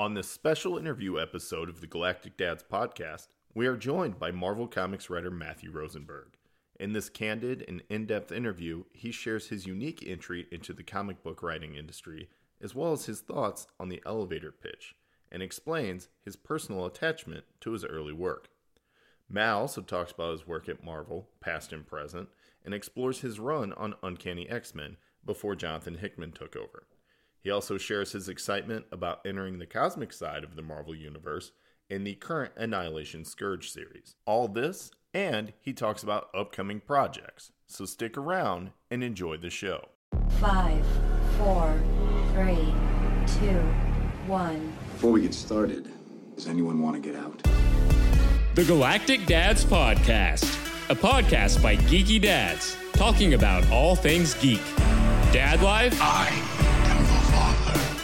On this special interview episode of the Galactic Dads podcast, we are joined by Marvel Comics writer Matthew Rosenberg. In this candid and in depth interview, he shares his unique entry into the comic book writing industry, as well as his thoughts on the elevator pitch, and explains his personal attachment to his early work. Matt also talks about his work at Marvel, past and present, and explores his run on Uncanny X Men before Jonathan Hickman took over. He also shares his excitement about entering the cosmic side of the Marvel Universe in the current Annihilation Scourge series. All this, and he talks about upcoming projects. So stick around and enjoy the show. Five, four, three, two, one. Before we get started, does anyone want to get out? The Galactic Dads Podcast, a podcast by geeky dads talking about all things geek. Dad life I am the father.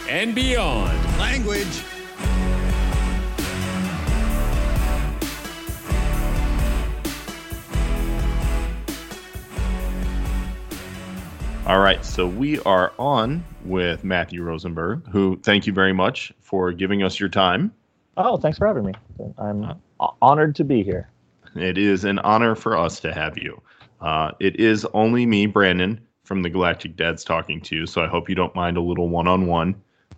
And beyond. Language. All right, so we are on with Matthew Rosenberg, who thank you very much for giving us your time. Oh, thanks for having me. I'm honored to be here. It is an honor for us to have you. Uh, it is only me, Brandon, from the Galactic Dads talking to you, so I hope you don't mind a little one on one.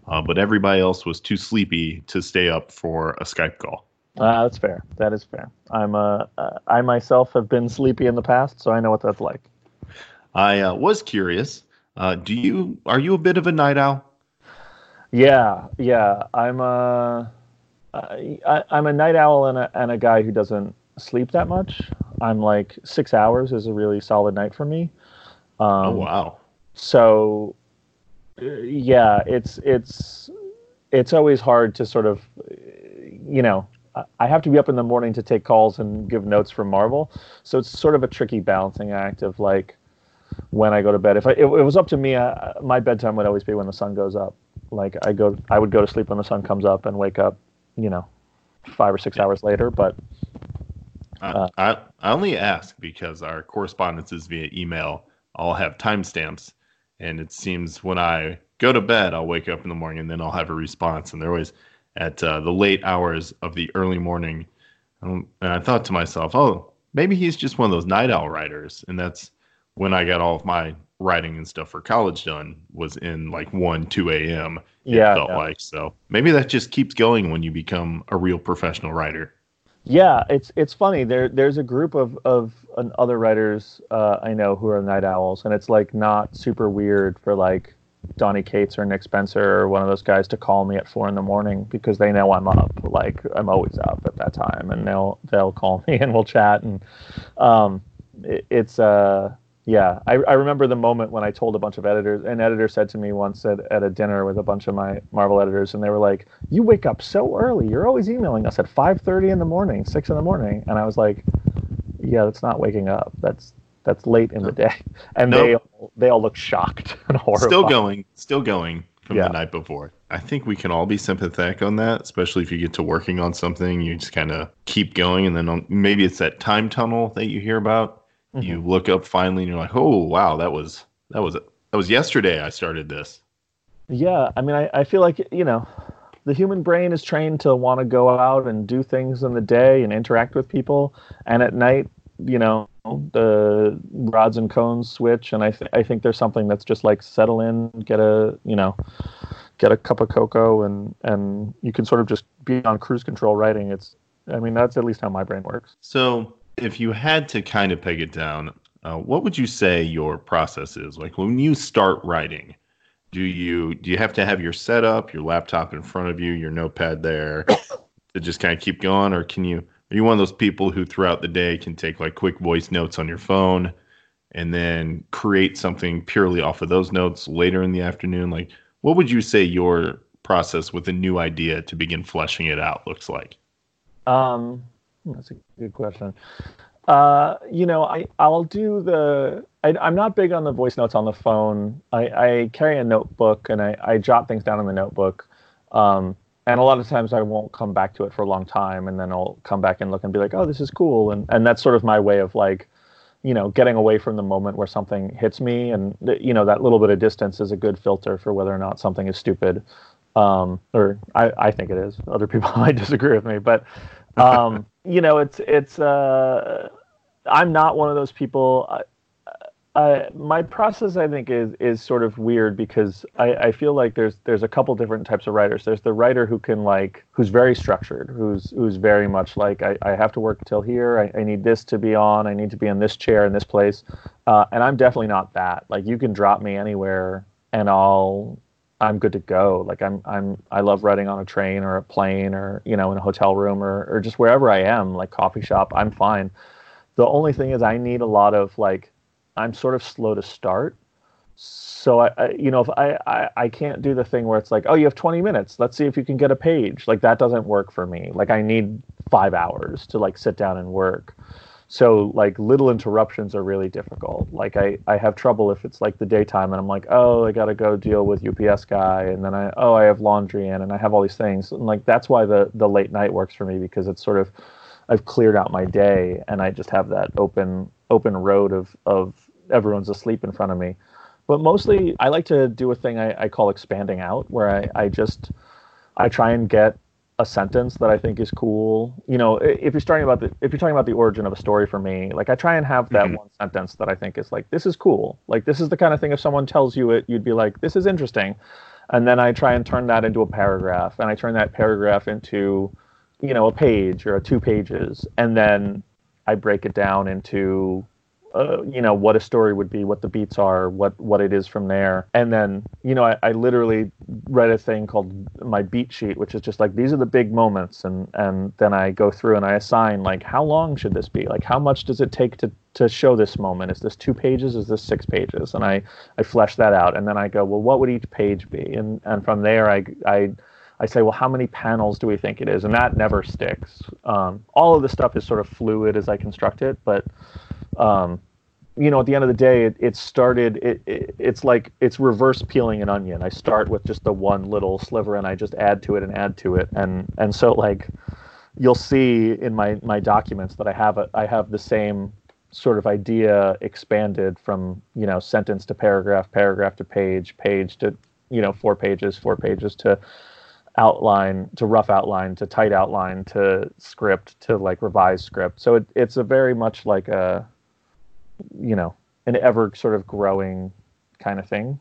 But everybody else was too sleepy to stay up for a Skype call. Uh, that's fair. That is fair. I'm uh, uh, I myself have been sleepy in the past, so I know what that's like. I uh, was curious. Uh, do you are you a bit of a night owl? Yeah, yeah. I'm a I, I- I'm a night owl and a and a guy who doesn't sleep that much. I'm like six hours is a really solid night for me. Um, oh wow! so uh, yeah it's it's it's always hard to sort of uh, you know I- have to be up in the morning to take calls and give notes from marvel. So it's sort of a tricky balancing act of like when i go to bed. If I, it, it was up to me uh, my bedtime would always be when the sun goes up. Like i go i would go to sleep when the sun comes up and wake up you know five or six hours later but I, I I only ask because our correspondences via email. All have timestamps, and it seems when I go to bed, I'll wake up in the morning and then I'll have a response, and they're always at uh, the late hours of the early morning. Um, and I thought to myself, oh, maybe he's just one of those night owl writers, and that's when I got all of my writing and stuff for college done was in like one two a.m. It Yeah, felt yeah. like so maybe that just keeps going when you become a real professional writer. Yeah, it's it's funny. There there's a group of of other writers uh, I know who are night owls, and it's like not super weird for like Donny Cates or Nick Spencer or one of those guys to call me at four in the morning because they know I'm up. Like I'm always up at that time, and they'll they'll call me and we'll chat. And um, it, it's uh yeah, I, I remember the moment when I told a bunch of editors. An editor said to me once at, at a dinner with a bunch of my Marvel editors, and they were like, "You wake up so early. You're always emailing us at 5:30 in the morning, six in the morning." And I was like, "Yeah, that's not waking up. That's that's late in the day." And they Nope. all, they all look shocked and horrified. Still going, still going from Yeah. the night before. I think we can all be sympathetic on that, especially if you get to working on something, you just kind of keep going, and then on, maybe it's that time tunnel that you hear about. You Mm-hmm. look up finally, and you're like, "Oh, wow, that was that was that was yesterday. I started this." Yeah, I mean, I, I feel like you know, the human brain is trained to want to go out and do things in the day and interact with people, and at night, you know, the rods and cones switch, and I th- I think there's something that's just like settle in, get a you know, get a cup of cocoa, and and you can sort of just be on cruise control writing. It's, I mean, that's at least how my brain works. So, if you had to kind of peg it down, uh, what would you say your process is? Like when you start writing, do you do you have to have your setup, your laptop in front of you, your notepad there, to just kind of keep going, or can you? Are you one of those people who throughout the day can take like quick voice notes on your phone, and then create something purely off of those notes later in the afternoon? Like, what would you say your process with a new idea to begin fleshing it out looks like? Um, that's a good question. Uh, you know, I I'll do the. I, I'm not big on the voice notes on the phone. I, I carry a notebook and I, I jot things down in the notebook. Um, and a lot of times I won't come back to it for a long time, and then I'll come back and look and be like, oh, this is cool, and and that's sort of my way of like, you know, getting away from the moment where something hits me, and you know that little bit of distance is a good filter for whether or not something is stupid. um, or I, I think it is. Other people might disagree with me, but um, you know, it's it's. Uh, I'm not one of those people. I, my process, I think, is is sort of weird because I, I feel like there's there's a couple different types of writers. There's the writer who can like who's very structured, who's who's very much like I, I have to work till here. I, I need this to be on. I need to be in this chair in this place, uh, and I'm definitely not that. Like you can drop me anywhere and I'll I'm good to go. Like I'm I'm I love writing on a train or a plane or you know in a hotel room or or just wherever I am, like coffee shop. I'm fine. The only thing is I need a lot of like I'm sort of slow to start. So I, I you know, if I, I I can't do the thing where it's like, oh, you have 20 minutes. Let's see if you can get a page. Like that doesn't work for me. Like I need five hours to like sit down and work. So like little interruptions are really difficult. Like I, I have trouble if it's like the daytime and I'm like, oh, I gotta go deal with UPS guy, and then I oh I have laundry in, and I have all these things. And like that's why the the late night works for me because it's sort of I've cleared out my day and I just have that open open road of of everyone's asleep in front of me. But mostly, I like to do a thing I, I call expanding out, where I, I just I try and get a sentence that I think is cool. You know, if you're starting about the if you're talking about the origin of a story for me, like I try and have that mm-hmm. one sentence that I think is like this is cool. Like this is the kind of thing if someone tells you it, you'd be like this is interesting, and then I try and turn that into a paragraph, and I turn that paragraph into, you know, a page or a two pages, and then I break it down into uh, you know what a story would be, what the beats are, what what it is from there, and then you know I, I literally read a thing called my beat sheet, which is just like these are the big moments, and and then I go through and I assign like how long should this be, like how much does it take to to show this moment? Is this two pages? Is this six pages? And I I flesh that out, and then I go well, what would each page be? And and from there I I I say, well, how many panels do we think it is? And that never sticks. Um, all of the stuff is sort of fluid as I construct it, but um, you know, at the end of the day, it, it started. It, it, it's like it's reverse peeling an onion. I start with just the one little sliver, and I just add to it and add to it, and and so like you'll see in my my documents that I have a I have the same sort of idea expanded from you know sentence to paragraph, paragraph to page, page to you know four pages, four pages to outline to rough outline to tight outline to script to like revised script. So it, it's a very much like a you know an ever sort of growing kind of thing.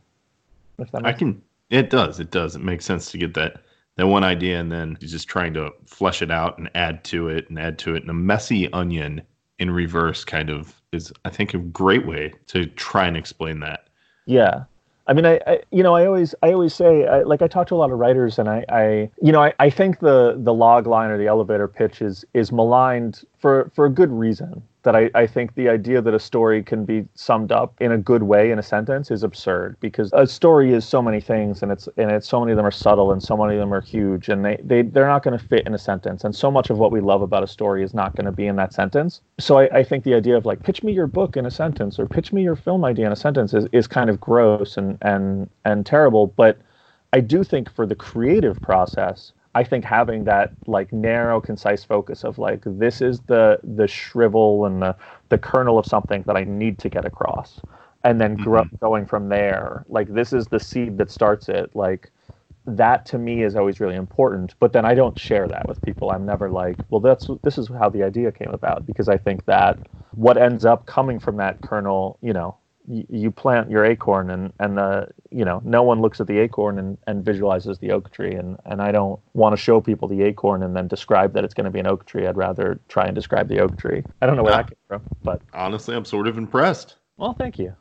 If that I can. It does. It does. It makes sense to get that that one idea and then just trying to flesh it out and add to it and add to it. And a messy onion in reverse kind of is, I think, a great way to try and explain that. Yeah. I mean, I, I, you know, I always, I always say, I, like, I talk to a lot of writers, and I, I, you know, I, I think the the log line or the elevator pitch is is maligned for for a good reason that I, I think the idea that a story can be summed up in a good way in a sentence is absurd because a story is so many things and it's and it's so many of them are subtle and so many of them are huge and they, they they're not going to fit in a sentence. And so much of what we love about a story is not going to be in that sentence. So I, I think the idea of like pitch me your book in a sentence or pitch me your film idea in a sentence is, is kind of gross and and and terrible. But I do think for the creative process I think having that like narrow, concise focus of like this is the the shrivel and the the kernel of something that I need to get across, and then mm-hmm. going from there. Like this is the seed that starts it. Like that to me is always really important. But then I don't share that with people. I'm never like, well, that's this is how the idea came about because I think that what ends up coming from that kernel, you know, you plant your acorn and and the you know no one looks at the acorn and, and visualizes the oak tree and and I don't want to show people the acorn and then describe that it's going to be an oak tree. I'd rather try and describe the oak tree. I don't know where that came from, but honestly, I'm sort of impressed. Well, thank you.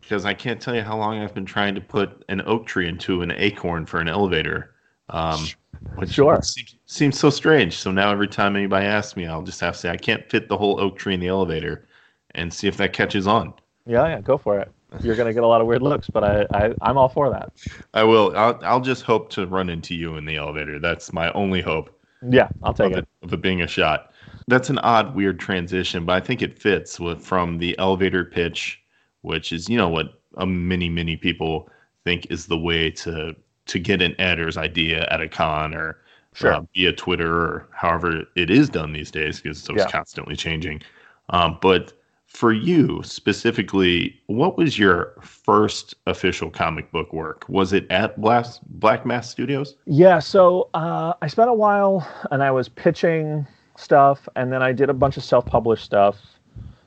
Because I can't tell you how long I've been trying to put an oak tree into an acorn for an elevator. Um, which sure. seems, seems so strange. So now every time anybody asks me, I'll just have to say I can't fit the whole oak tree in the elevator, and see if that catches on. Yeah, yeah, go for it. You're gonna get a lot of weird looks, but I, I I'm all for that. I will. I'll I'll just hope to run into you in the elevator. That's my only hope. Yeah, I'll take of it. it. Of it being a shot. That's an odd, weird transition, but I think it fits with from the elevator pitch, which is you know what a many many people think is the way to to get an editor's idea at a con or sure. uh, via Twitter or however it is done these days because it's yeah. constantly changing. Um, but for you specifically, what was your first official comic book work? Was it at Black, Black Mask Studios? Yeah, so uh, I spent a while and I was pitching stuff, and then I did a bunch of self published stuff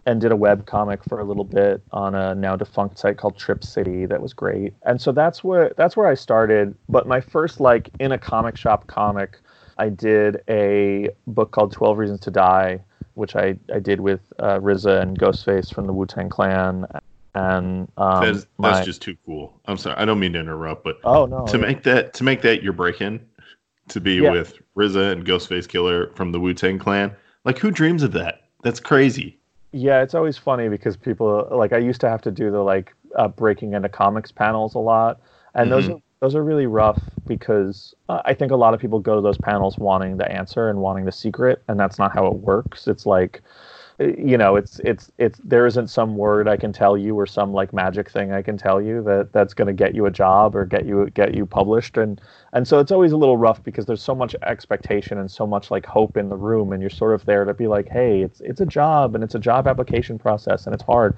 and did a web comic for a little bit on a now defunct site called Trip City that was great. And so that's where that's where I started. But my first like in a comic shop comic, I did a book called Twelve Reasons to Die, which I, I did with uh, RZA and Ghostface from the Wu Tang Clan. And um, that's, that's my, just too cool. I'm sorry, I don't mean to interrupt, but oh no, to make that to make that your break in, to be yeah. with RZA and Ghostface Killah from the Wu Tang Clan, like who dreams of that? That's crazy. Yeah, it's always funny because people like I used to have to do the like uh, breaking into comics panels a lot, and mm-hmm. those are, those are really rough because uh, I think a lot of people go to those panels wanting the answer and wanting the secret, and that's not how it works. It's like you know it's it's it's there isn't some word i can tell you or some like magic thing i can tell you that that's going to get you a job or get you get you published and and so it's always a little rough because there's so much expectation and so much like hope in the room and you're sort of there to be like hey it's it's a job and it's a job application process and it's hard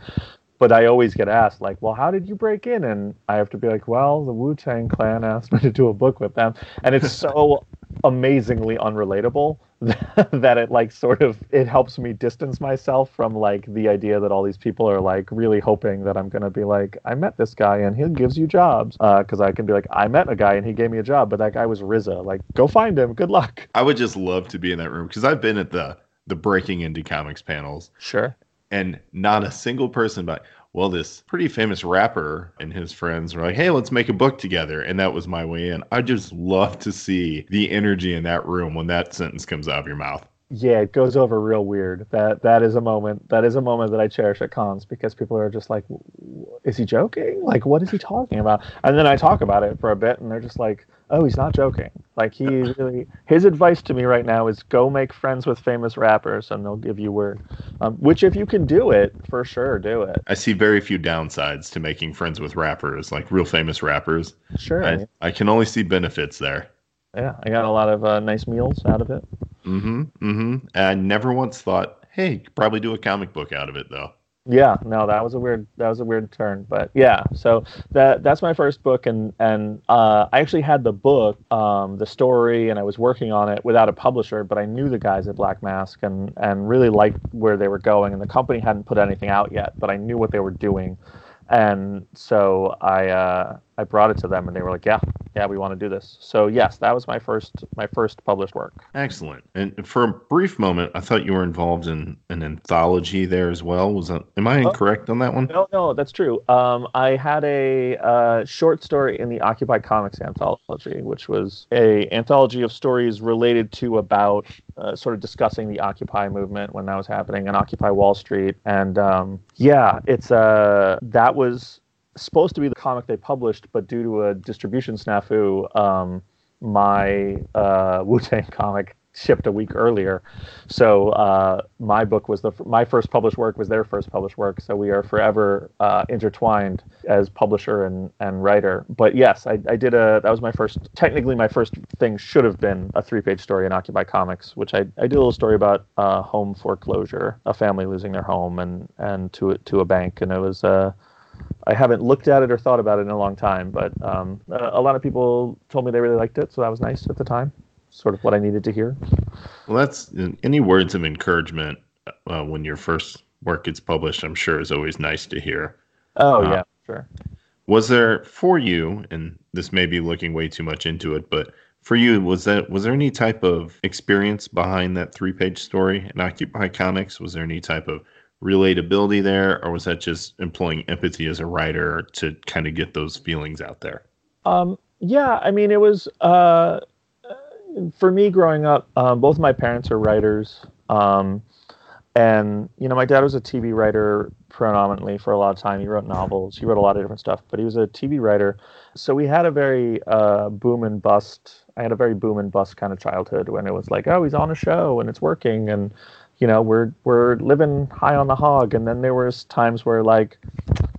but I always get asked, like, well, how did you break in? And I have to be like, well, the Wu Tang Clan asked me to do a book with them. And it's so amazingly unrelatable that it like sort of it helps me distance myself from like the idea that all these people are like really hoping that I'm gonna be like I met this guy and he gives you jobs. Because uh, I can be like I met a guy and he gave me a job but that guy was RZA like go find him. Good luck. I would just love to be in that room because I've been at the the breaking into comics panels. Sure and not a single person but well, this pretty famous rapper and his friends were like, hey, let's make a book together. And that was my way in. I just love to see the energy in that room when that sentence comes out of your mouth. Yeah, it goes over real weird. That that is a moment. That is a moment that I cherish at cons because people are just like, "Is he joking? Like, what is he talking about?" And then I talk about it for a bit, and they're just like, oh, he's not joking. Like he really, his advice to me right now is go make friends with famous rappers, and they'll give you word. Um, which, if you can do it, for sure, do it. I see very few downsides to making friends with rappers, like real famous rappers. Sure. I, I can only see benefits there. Yeah, I got a lot of uh, nice meals out of it. Mm-hmm. Mm-hmm. I never once thought, hey, could probably do a comic book out of it, though. Yeah, no, that was a weird that was a weird turn, but yeah. So that that's my first book, and and uh, I actually had the book, um, the story, and I was working on it without a publisher, but I knew the guys at Black Mask and and really liked where they were going, and the company hadn't put anything out yet, but I knew what they were doing, and so I uh, I brought it to them, and they were like, "Yeah, yeah, we want to do this." So yes, that was my first my first published work. Excellent. And for a brief moment, I thought you were involved in an anthology there as well. Was that, am I oh. incorrect oh, on that one? No, no, that's true. Um, I had a uh, short story in the Occupy Comics anthology, which was a anthology of stories related to about uh, sort of discussing the Occupy movement when that was happening and Occupy Wall Street. And um, yeah, it's uh, that was supposed to be the comic they published, but due to a distribution snafu, um, my uh, Wu Tang comic shipped a week earlier. So uh, my book was the my first published work was their first published work. So we are forever uh, intertwined as publisher and, and writer. But yes, I, I did a that was my first technically my first thing should have been a three page story in Occupy Comics, which I, I did a little story about uh, home foreclosure, a family losing their home and and to to a bank, and it was. Uh, I haven't looked at it or thought about it in a long time, but um, a, lot of people told me they really liked it, so that was nice at the time. Sort of what I needed to hear. Well, that's any words of encouragement uh, when your first work gets published. I'm sure is always nice to hear. Oh uh, yeah, sure. Was there for you, and this may be looking way too much into it, but for you, was that was there any type of experience behind that three page story in Occupy Comics? Was there any type of relatability there, or was that just employing empathy as a writer to kind of get those feelings out there? Um, yeah, I mean, it was uh, for me growing up. Um, both my parents are writers, um, and you know, my dad was a TV writer predominantly for a lot of time. He wrote novels, he wrote a lot of different stuff, but he was a TV writer. So we had a very uh, boom and bust. I had a very boom and bust kind of childhood when it was like, oh, he's on a show and it's working, and you know we're we're living high on the hog and then there was times where like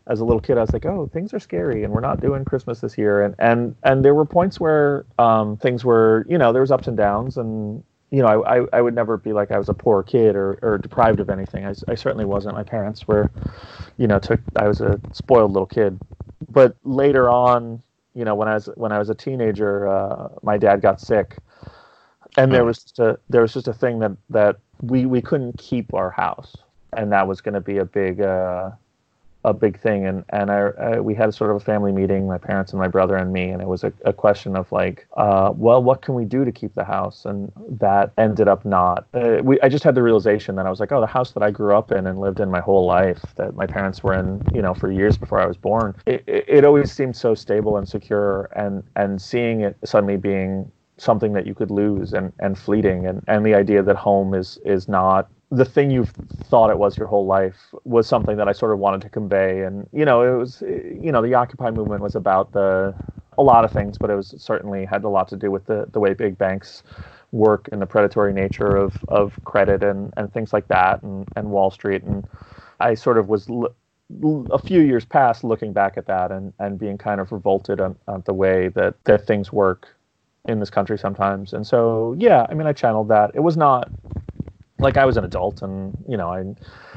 as a little kid i was like oh things are scary and we're not doing christmas this year and and and there were points where um, things were you know there was ups and downs and you know, I, I, I would never be like I was a poor kid or, or deprived of anything. I, I certainly wasn't. My parents were, you know, took I was a spoiled little kid. But later on, you know, when I was when I was a teenager, uh, my dad got sick, and there was just a there was just a thing that that we we couldn't keep our house, and that was going to be a big uh, a big thing. And and I, I, we had sort of a family meeting, my parents and my brother and me, and it was a, a question of like, uh, well, what can we do to keep the house? And that ended up not. Uh, we I just had the realization that I was like, oh, the house that I grew up in and lived in my whole life, that my parents were in, you know, for years before I was born. It, it, it always seemed so stable and secure, and and seeing it suddenly being something that you could lose and, and fleeting and, and the idea that home is is not the thing you've thought it was your whole life was something that I sort of wanted to convey. And, you know, it was, you know, the Occupy movement was about the, a lot of things, but it was certainly had a lot to do with the, the way big banks work and the predatory nature of, of credit and, and things like that and, and Wall Street. And I sort of was a few years past looking back at that and, and being kind of revolted on, on the way that, that things work in this country sometimes. And so, yeah, I mean, I channeled that. It was not like I was an adult, and you know, I,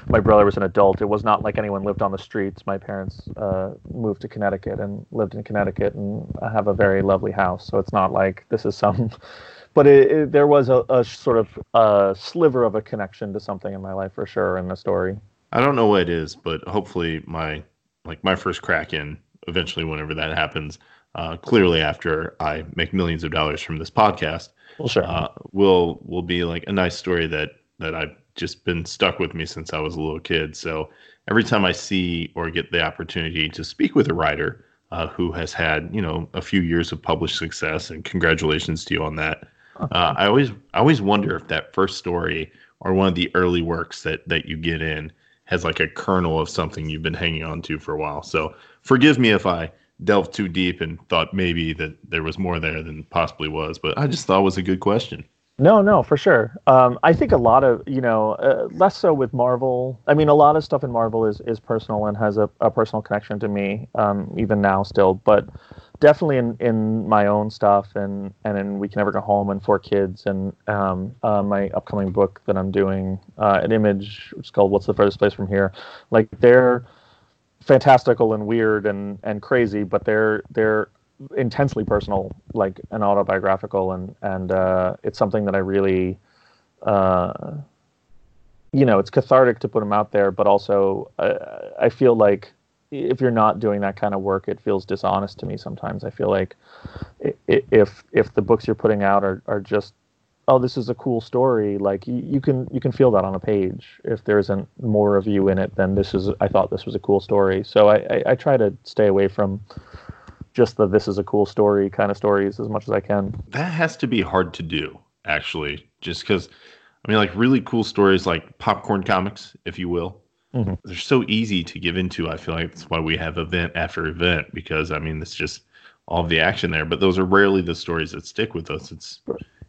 my brother was an adult. It was not like anyone lived on the streets. My parents uh, moved to Connecticut and lived in Connecticut, and I have a very lovely house. So it's not like this is some, but it, it, there was a, a, sort of a sliver of a connection to something in my life for sure in the story. I don't know what it is, but hopefully my like my first crack in eventually, whenever that happens, uh, clearly after I make millions of dollars from this podcast. Well, sure. Uh, will will be like a nice story that that I've just been stuck with me since I was a little kid. So every time I see or get the opportunity to speak with a writer uh, who has had, you know, a few years of published success, and congratulations to you on that. Uh, I always I always wonder if that first story or one of the early works that that you get in has like a kernel of something you've been hanging on to for a while. So forgive me if I delved too deep and thought maybe that there was more there than possibly was, but I just thought was a good question. No, no, for sure. Um, I think a lot of you know, uh, less so with Marvel. I mean, a lot of stuff in Marvel is is personal and has a, a personal connection to me, um, even now still. But definitely in, in my own stuff and and in We Can Never Go Home and Four Kids and um, uh, my upcoming book that I'm doing, uh, an image which is called What's the Furthest Place from Here. Like they're fantastical and weird and and crazy, but they're they're intensely personal, like and autobiographical, and and uh, it's something that I really, uh, you know, it's cathartic to put them out there, but also uh, I feel like if you're not doing that kind of work, it feels dishonest to me sometimes. I feel like if if the books you're putting out are, are just oh this is a cool story like you, you can you can feel that on a page if there isn't more of you in it then this is i thought this was a cool story so i i, I try to stay away from just the this is a cool story kind of stories as much as I can. That has to be hard to do, actually, just because I mean, like really cool stories like popcorn comics, if you will. Mm-hmm. They're so easy to give into. I feel like that's why we have event after event because I mean, it's just all of the action there. But those are rarely the stories that stick with us. It's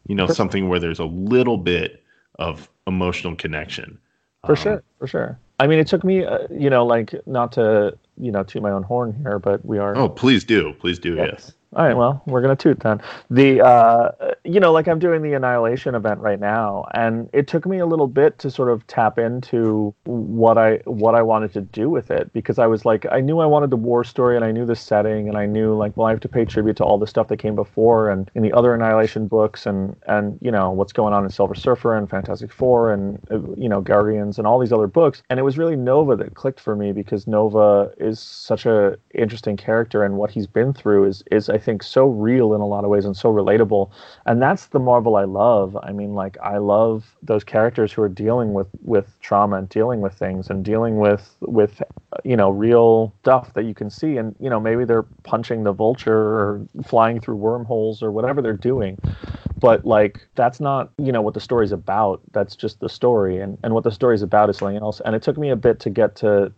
you know something where there's a little bit of emotional connection. For um, sure, for sure. I mean, it took me, uh, you know, like not to you know toot my own horn here, but we are. Oh, please do, please do. Yes. All right, well, we're gonna toot then. The uh, you know, like I'm doing the Annihilation event right now, and it took me a little bit to sort of tap into what I what I wanted to do with it because I was like, I knew I wanted the war story, and I knew the setting, and I knew like, well, I have to pay tribute to all the stuff that came before, and in the other Annihilation books, and and you know what's going on in Silver Surfer and Fantastic Four, and uh, you know Guardians, and all these other books, and it was really Nova that clicked for me because Nova is such a interesting character, and what he's been through is is think, so real in a lot of ways and so relatable. And that's the Marvel I love. I mean, like I love those characters who are dealing with with trauma and dealing with things and dealing with with you know real stuff that you can see. And you know maybe they're punching the vulture or flying through wormholes or whatever they're doing. But like that's not you know what the story's about. That's just the story. And and what the story's about is something else. And it took me a bit to get to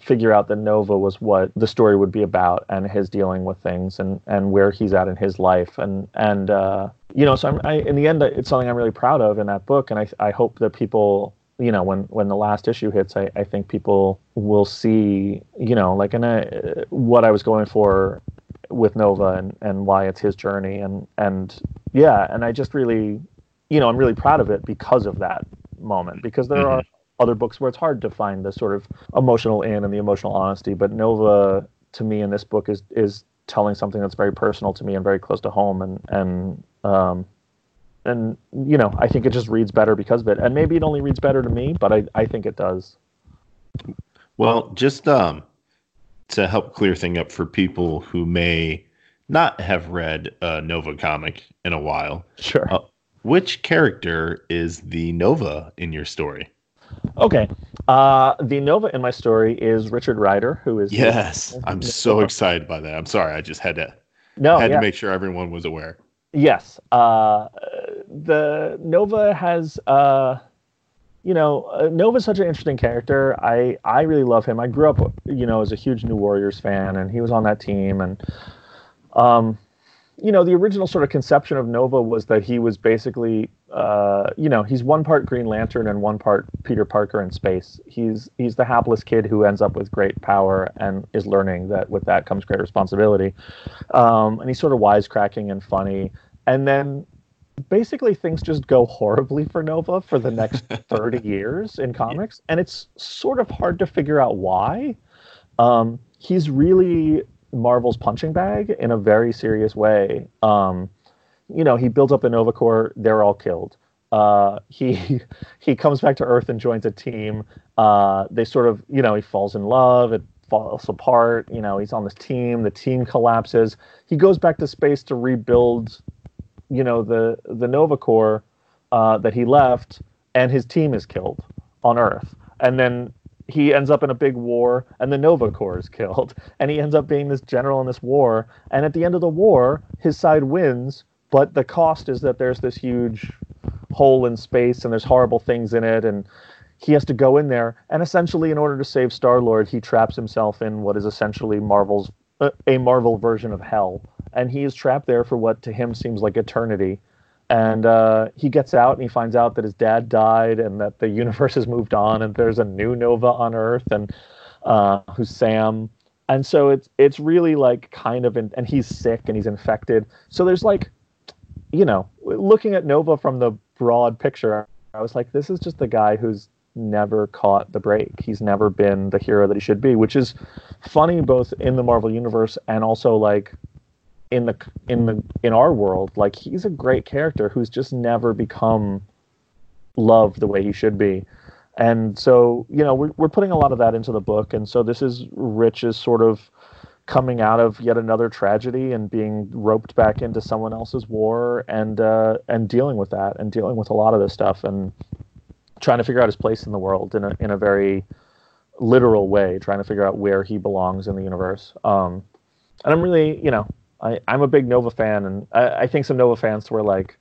figure out that nova was what the story would be about and his dealing with things and and where he's at in his life. And and uh you know so I'm, I, in the end it's something i'm really proud of in that book. And i i hope that people you know when when the last issue hits i i think people will see you know like in a what i was going for with Nova and, and why it's his journey and and yeah and I just really you know, I'm really proud of it because of that moment. Because there are other books where it's hard to find the sort of emotional in and the emotional honesty, but Nova to me in this book is is telling something that's very personal to me and very close to home, and and um, and you know, I think it just reads better because of it. And maybe it only reads better to me, but I I think it does. Well, just um, to help clear thing up for people who may not have read a Nova comic in a while, Sure. uh, which character is the Nova in your story? Okay. Uh, the Nova in my story is Richard Rider, who is Yes, I'm so excited by that. I'm sorry, I just had to no, had yeah. to make sure everyone was aware. Yes. Uh, the Nova has, uh, you know, uh, Nova's such an interesting character. I I really love him. I grew up, you know, as a huge New Warriors fan, and he was on that team. And, um, you know, the original sort of conception of Nova was that he was basically, uh, you know, he's one part Green Lantern and one part Peter Parker in space. He's he's the hapless kid who ends up with great power and is learning that with that comes great responsibility. Um, and he's sort of wisecracking and funny. And then basically things just go horribly for Nova for the next 30 years in comics. And it's sort of hard to figure out why. Um, he's really Marvel's punching bag in a very serious way. Um, you know, he builds up a Nova Corps, they're all killed. Uh, he he comes back to Earth and joins a team. Uh, they sort of, you know, he falls in love. It falls apart. You know, he's on this team. The team collapses. He goes back to space to rebuild, you know, the the Nova Corps uh, that he left, and his team is killed on Earth. And then he ends up in a big war, and the Nova Corps is killed, and he ends up being this general in this war. And at the end of the war, his side wins, but the cost is that there's this huge hole in space, and there's horrible things in it, and he has to go in there. And essentially, in order to save Star Lord, he traps himself in what is essentially Marvel's uh, a Marvel version of hell, and he is trapped there for what to him seems like eternity and uh, he gets out and he finds out that his dad died and that the universe has moved on and there's a new Nova on Earth and uh, who's Sam. And so it's it's really like kind of in, and he's sick and he's infected. So there's like, you know, looking at Nova from the broad picture, I was like, this is just the guy who's never caught the break. He's never been the hero that he should be, which is funny both in the Marvel universe and also like in the in the in our world like he's a great character who's just never become loved the way he should be. And so you know we're, we're putting a lot of that into the book. And so this is rich's sort of coming out of yet another tragedy and being roped back into someone else's war and uh, and dealing with that and dealing with a lot of this stuff and trying to figure out his place in the world in a in a very literal way trying to figure out where he belongs in the universe. Um, and i'm really you know I, I'm a big Nova fan, and I, I think some Nova fans were like,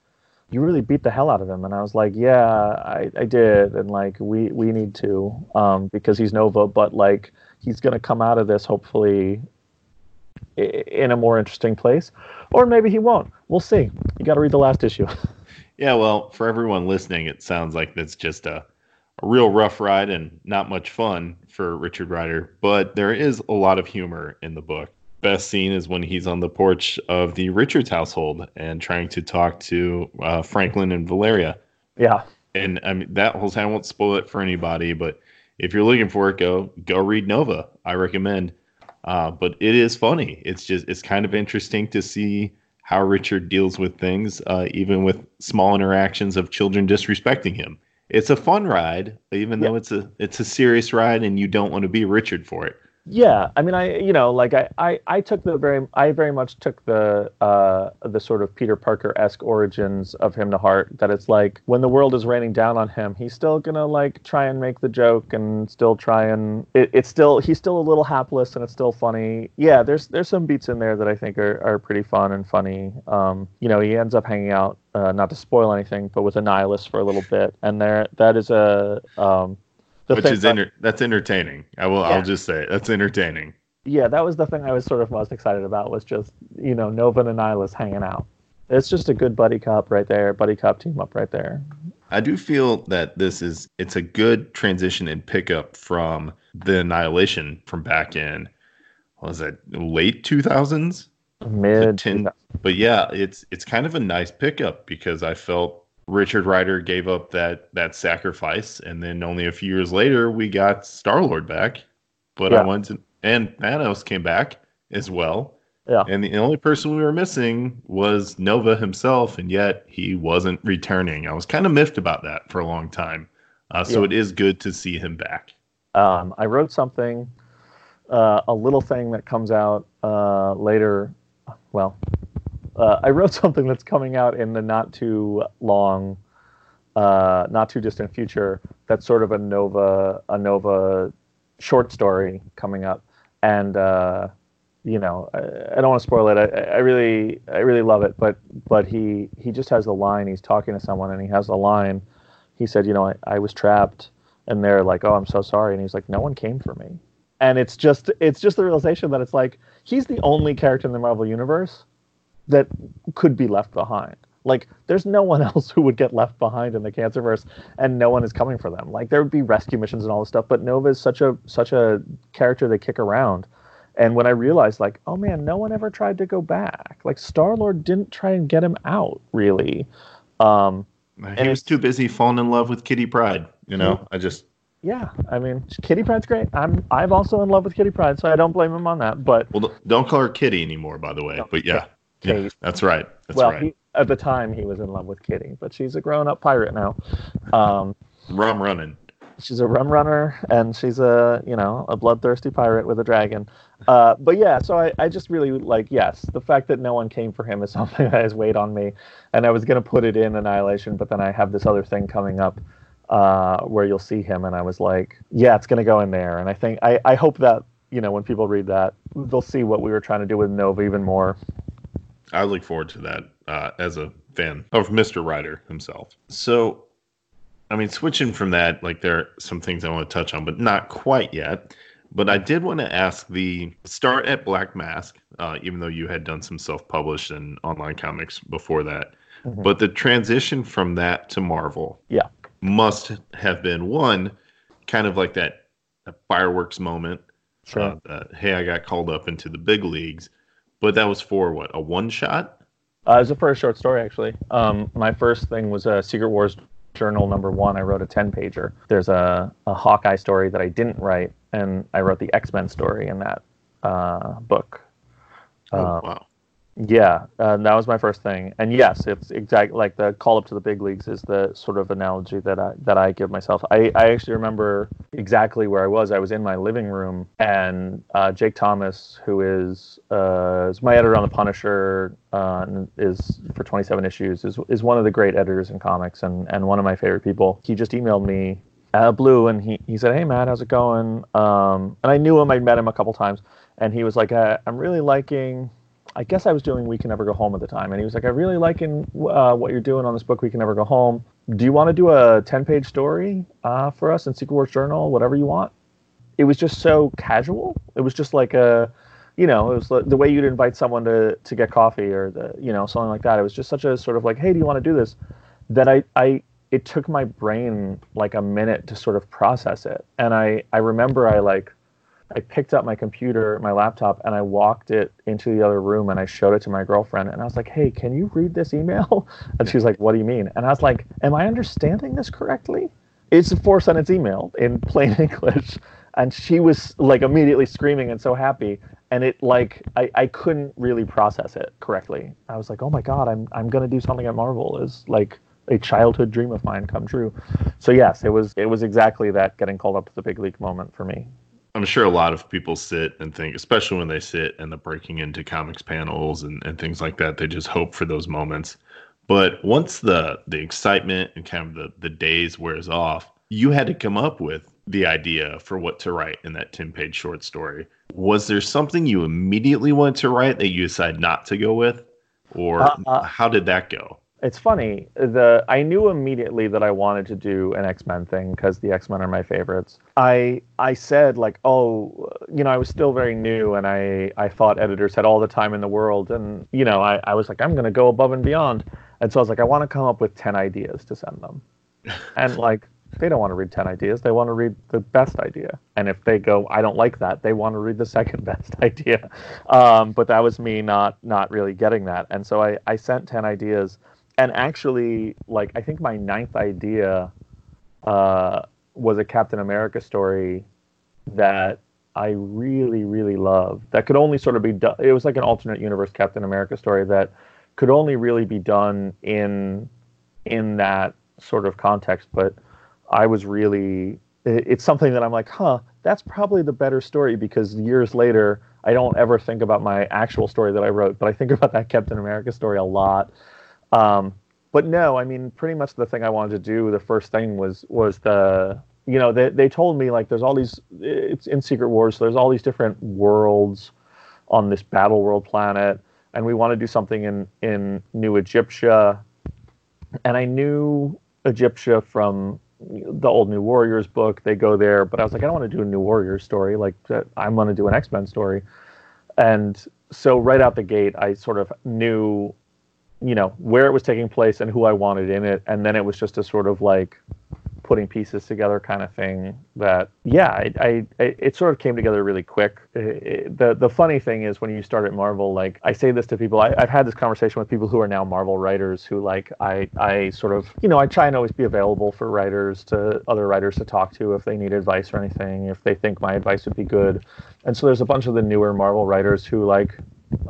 "You really beat the hell out of him," and I was like, "Yeah, I, I did," and like we we need to um, because he's Nova, but like he's gonna come out of this hopefully in a more interesting place, or maybe he won't. We'll see. You got to read the last issue. Yeah, well, for everyone listening, it sounds like that's just a, a real rough ride and not much fun for Richard Rider, but there is a lot of humor in the book. Best scene is when he's on the porch of the Richards household and trying to talk to uh, Franklin and Valeria. yeah, And I mean that whole time I won't spoil it for anybody, but if you're looking for it, go go read Nova. I recommend. Uh, but it is funny. It's just it's kind of interesting to see how Richard deals with things, uh, even with small interactions of children disrespecting him. It's a fun ride, even though it's a it's a serious ride, and you don't want to be Richard for it. Yeah, I mean, I you know, like I I, I took the very I very much took the uh the sort of Peter Parker esque origins of him to heart. That it's like when the world is raining down on him, he's still gonna like try and make the joke and still try and it, it's still he's still a little hapless and it's still funny. Yeah, there's there's some beats in there that I think are are pretty fun and funny. Um, you know, he ends up hanging out. Uh, not to spoil anything, but with a nihilist for a little bit, and there that is a um, the Which is enter- that's entertaining. I will Yeah. I'll just say it. that's entertaining. yeah, that was the thing I was sort of most excited about was just you know Nova and Nihilus hanging out. It's just a good buddy cop right there, buddy cop team up right there. I do feel that this is it's a good transition and pickup from the Annihilation from back in what was it late two thousands? Mid, ten- but yeah, it's it's kind of a nice pickup because I felt Richard Rider gave up that that sacrifice, and then only a few years later we got Star Lord back. But Yeah. I wanted to, and Thanos came back as well. Yeah. And the only person we were missing was Nova himself, and yet he wasn't returning. I was kind of miffed about that for a long time. Uh, so Yeah. it is good to see him back. Um, I wrote something, uh, a little thing that comes out uh, later. Well, uh, I wrote something that's coming out in the not too long, uh, not too distant future. That's sort of a Nova, a Nova short story coming up, and uh, you know, I, I don't want to spoil it. I, I really, I really love it, but but he he just has a line. He's talking to someone, and he has a line. He said, you know, I, I was trapped and they're like, "Oh, I'm so sorry," and he's like, "No one came for me," and it's just it's just the realization that it's like he's the only character in the Marvel universe that could be left behind. Like, there's no one else who would get left behind in the Cancerverse, and no one is coming for them. Like, there would be rescue missions and all this stuff, but Nova is such a such a character they kick around. And when I realized, like, oh man, no one ever tried to go back. Like, Star Lord didn't try and get him out, really. Um, He And was too busy falling in love with Kitty Pryde. You know, I just yeah, I mean, Kitty Pryde's great. I'm I'm also in love with Kitty Pryde, so I don't blame him on that. But well, don't call her Kitty anymore, by the way. No, but yeah, yeah, yeah, that's right. That's well, right. he, at the time he was in love with Kitty, but she's a grown-up pirate now. Um, Rum running. she's a rum runner, and she's a you know a bloodthirsty pirate with a dragon. Uh, but yeah, so I, I just really like yes, the fact that no one came for him is something that has weighed on me, and I was gonna put it in Annihilation, but then I have this other thing coming up uh, where you'll see him, and I was like, yeah, it's gonna go in there, and I think I, I hope that you know when people read that they'll see what we were trying to do with Nova even more. I look forward to that uh, as a fan of Mr. Rider himself. So, I mean, switching from that, like there are some things I want to touch on, but not quite yet. But I did want to ask the start at Black Mask, uh, even though you had done some self published and online comics before that. Mhm. But the transition from that to Marvel Yeah. must have been one kind of like that, that fireworks moment Sure. uh, uh, hey, I got called up into the big leagues. But that was for what? A one shot? Uh, it was the first short story, actually. Um, my first thing was a Secret Wars Journal number one. I wrote a 10 pager. There's a, a Hawkeye story that I didn't write, and I wrote the X Men story in that uh, book. Oh, Uh, wow. Yeah, that was my first thing. And yes, it's exactly like the call up to the big leagues is the sort of analogy that I that I give myself. I, I actually remember exactly where I was. I was in my living room, and uh, Jake Thomas, who is uh, is my editor on the Punisher, uh, is for 27 issues, is is one of the great editors in comics, and and one of my favorite people. He just emailed me. Uh, Blue and he, he said, "Hey Matt, how's it going?" Um, and I knew him. I'd met him a couple times, and he was like, "I'm really liking I guess I was doing We Can Never Go Home at the time, and he was like, "I really liking uh, what you're doing on this book, We Can Never Go Home. Do you want to do a 10 page story uh, for us in Secret Wars Journal? Whatever you want." It was just so casual. It was just like a, you know, it was like the way you'd invite someone to to get coffee or the, you know, something like that. It was just such a sort of like, "Hey, do you want to do this?" That I I it took my brain like a minute to sort of process it, and I I remember I like I picked up my computer, my laptop, and I walked it into the other room and I showed it to my girlfriend. And I was like, hey, can you read this email? And she was like, what do you mean? And I was like, am I understanding this correctly? It's a four sentence email in plain English. And she was like immediately screaming and so happy. And it like, I, I couldn't really process it correctly. I was like, oh my God, I'm, I'm going to do something at Marvel is like a childhood dream of mine come true. So yes, it was, it was exactly that getting called up to the big league moment for me. I'm sure a lot of people sit and think, especially when they sit and the breaking into comics panels and, and things like that, they just hope for those moments. But once the the excitement and kind of the, the days wears off, you had to come up with the idea for what to write in that 10 page short story. Was there something you immediately wanted to write that you decided not to go with? Or Uh, uh, how did that go? It's funny. The I knew immediately that I wanted to do an X Men thing because the X Men are my favorites. I I said like, oh, you know, I was still very new, and I I thought editors had all the time in the world, and you know, I I was like, I'm gonna go above and beyond, and so I was like, I want to come up with ten ideas to send them, and like. They don't want to read 10 ideas. They want to read the best idea. And if they go, I don't like that, they want to read the second best idea. Um, but that was me not not really getting that. And so I, I sent 10 ideas and actually, like I think my ninth idea uh, was a Captain America story that I really, really loved. That could only sort of be done. It was like an alternate universe Captain America story that could only really be done in in that sort of context. But I was really, it's something that I'm like, huh, that's probably the better story because years later, I don't ever think about my actual story that I wrote, but I think about that Captain America story a lot. Um, but no, I mean, pretty much the thing I wanted to do, the first thing was was the you know they they told me like there's all these it's in Secret Wars, so there's all these different worlds on this battle world planet, and we want to do something in in New Egyptia, and I knew Egyptia from the old New Warriors book. They go there, but I was like, I don't want to do a New Warriors story. Like I'm going to do an X Men story, and so right out the gate, I sort of knew you know where it was taking place and who I wanted in it, and then it was just a sort of like putting pieces together kind of thing. That yeah, I, I, I it sort of came together really quick. It, it, the the funny thing is when you start at Marvel, like I say this to people, I, have had this conversation with people who are now Marvel writers who like I I sort of you know I try and always be available for writers to other writers to talk to if they need advice or anything, if they think my advice would be good. And so there's a bunch of the newer Marvel writers who like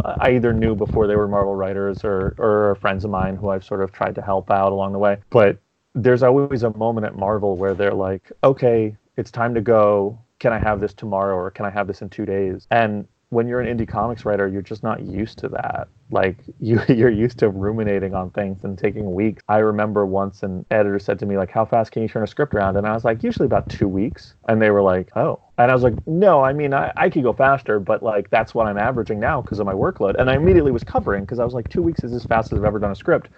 I either knew before they were Marvel writers or or friends of mine who I've sort of tried to help out along the way. But there's always a moment at Marvel where they're like, okay, it's time to go. Can I have this tomorrow or can I have this in two days? And when you're an indie comics writer, you're just not used to that. Like you, you're used to ruminating on things and taking weeks. I remember once an editor said to me, like, "How fast can you turn a script around?" And I was like, "Usually about two weeks." And they were like, "Oh." And I was like, "No, I mean, I, I could go faster, but like that's what I'm averaging now because of my workload." And I immediately was covering because I was like, two weeks is as fast as I've ever done a script."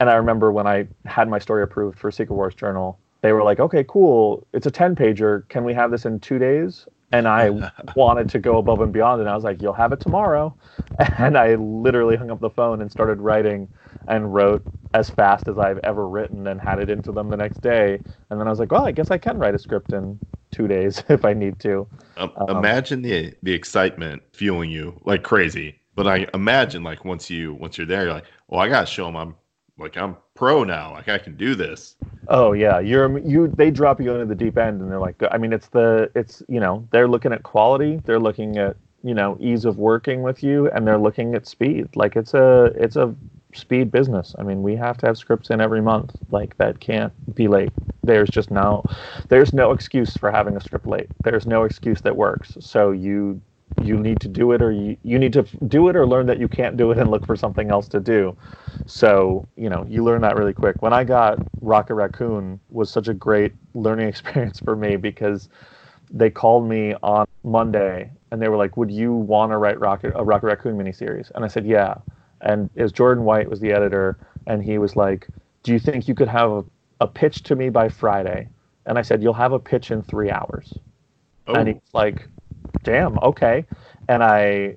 And I remember when I had my story approved for Secret Wars Journal, they were like, "Okay, cool. It's a ten pager. Can we have this in two days?" And I wanted to go above and beyond. And I was like, "You'll have it tomorrow." And I literally hung up the phone and started writing, and wrote as fast as I've ever written, and had it into them the next day. And then I was like, "Well, I guess I can write a script in two days if I need to." Um, um, imagine the the excitement fueling you like crazy. But I imagine like once you once you're there, you're like, "Well, I gotta show them I'm like I'm pro now. Like I can do this. Oh yeah, you're you. They drop you into the deep end, and they're like, I mean, it's the it's you know they're looking at quality, they're looking at you know ease of working with you, and they're looking at speed. Like it's a it's a speed business. I mean, we have to have scripts in every month. Like that can't be late. There's just no there's no excuse for having a script late. There's no excuse that works. So you you need to do it or you, you need to do it or learn that you can't do it and look for something else to do. So you know you learn that really quick. When i got rocket raccoon was such a great learning experience for me because they called me on monday and they were like would you want to write rocket a rocket raccoon miniseries? And i said yeah. And as jordan white was the editor and he was like do you think you could have a, a pitch to me by friday? And i said you'll have a pitch in three hours. Oh. and he's like damn, okay. And I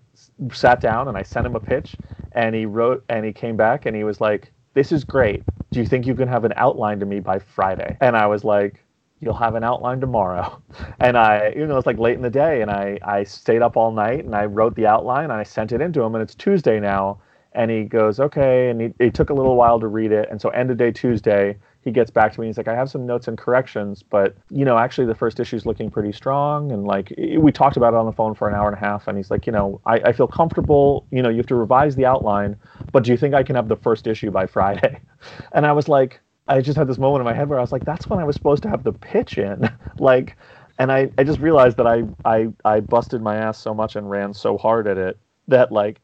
sat down and I sent him a pitch, and he wrote and he came back and he was like, "This is great. Do you think you can have an outline to me by Friday?" And I was like, "You'll have an outline tomorrow." And I, you know, it's like late in the day, and I I stayed up all night and I wrote the outline and I sent it into him, and it's Tuesday now. And he goes, okay. And he, it took a little while to read it. And so, end of day Tuesday, he gets back to me. And he's like, I have some notes and corrections, but you know, actually, the first issue is looking pretty strong. And like, we talked about it on the phone for an hour and a half. And he's like, you know, I, I feel comfortable. You know, you have to revise the outline, but do you think I can have the first issue by Friday? And I was like, I just had this moment in my head where I was like, that's when I was supposed to have the pitch in, like. And I, I just realized that I, I I busted my ass so much and ran so hard at it that like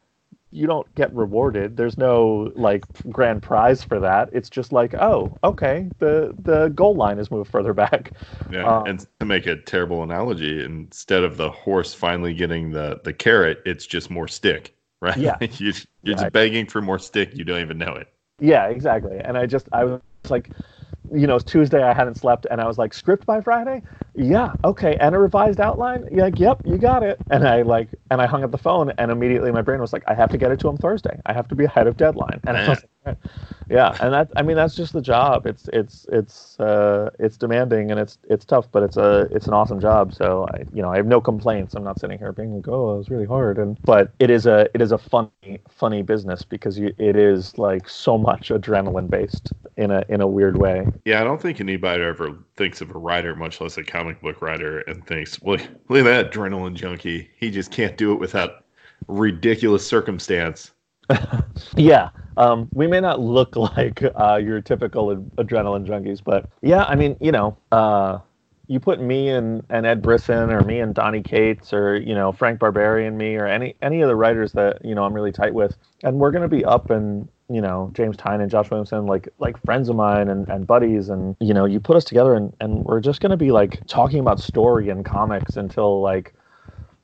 you don't get rewarded. There's no like grand prize for that. It's just like, oh, okay, the the goal line is moved further back. Yeah, um, and to make a terrible analogy, instead of the horse finally getting the the carrot, it's just more stick, right? Yeah, you, you're yeah. just begging for more stick. You don't even know it. Yeah, exactly. And I just I was like, you know, it's Tuesday. I hadn't slept, and I was like, script by Friday. Yeah, okay. And a revised outline. You're like, yep, you got it. And I like, and I hung up the phone, and immediately my brain was like, I have to get it to him Thursday. I have to be ahead of deadline. And I was like, yeah, and that I mean that's just the job. It's it's it's uh, it's demanding and it's it's tough, but it's a it's an awesome job. So I you know I have no complaints. I'm not sitting here being like oh it was really hard and but it is a it is a funny funny business because you it is like so much adrenaline based in a in a weird way. Yeah, I don't think anybody ever thinks of a writer, much less a comic book writer, and thinks, "Well, look at that adrenaline junkie. He just can't do it without ridiculous circumstance." yeah, um, we may not look like uh, your typical ad- adrenaline junkies, but yeah, I mean, you know, uh, you put me and, and Ed Brisson or me and Donny Cates or you know Frank Barbiere and me or any any of the writers that you know I'm really tight with, and we're gonna be up and you know James Tynion and Josh Williamson like like friends of mine and, and buddies and you know you put us together and, and we're just gonna be like talking about story and comics until like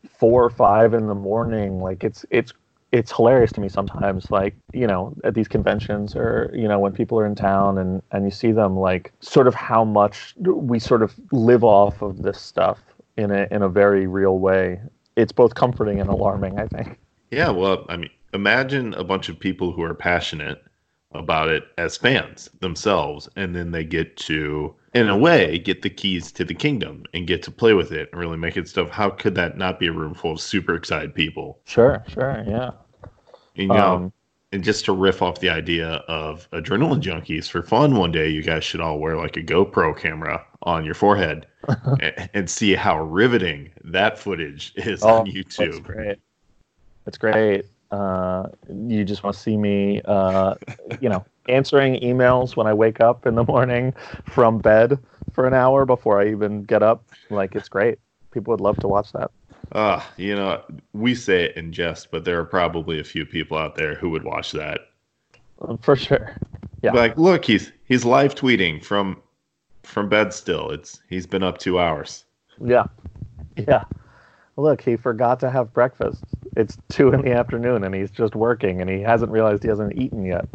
four or five in the morning. Like it's it's it's hilarious to me sometimes like you know at these conventions or you know when people are in town and and you see them like sort of how much we sort of live off of this stuff in a in a very real way. It's both comforting and alarming i think. Yeah, well, I mean, imagine a bunch of people who are passionate about it as fans themselves, and then they get to, in a way, get the keys to the kingdom and get to play with it and really make it stuff. How could that not be a room full of super excited people? sure sure yeah you know, Um, and just to riff off the idea of adrenaline junkies for fun, one day you guys should all wear like a GoPro camera on your forehead and, and see how riveting that footage is on YouTube. That's Oh, great. That's great. Uh, you just want to see me, uh, you know, answering emails when I wake up in the morning from bed for an hour before I even get up. Like, it's great. People would love to watch that. Uh, you know, we say it in jest, but there are probably a few people out there who would watch that. Uh, For sure. Yeah. Like, look, he's he's live tweeting from from bed still. It's he's been up two hours. Yeah. Yeah. Look, he forgot to have breakfast. It's two in the afternoon and he's just working and he hasn't realized he hasn't eaten yet.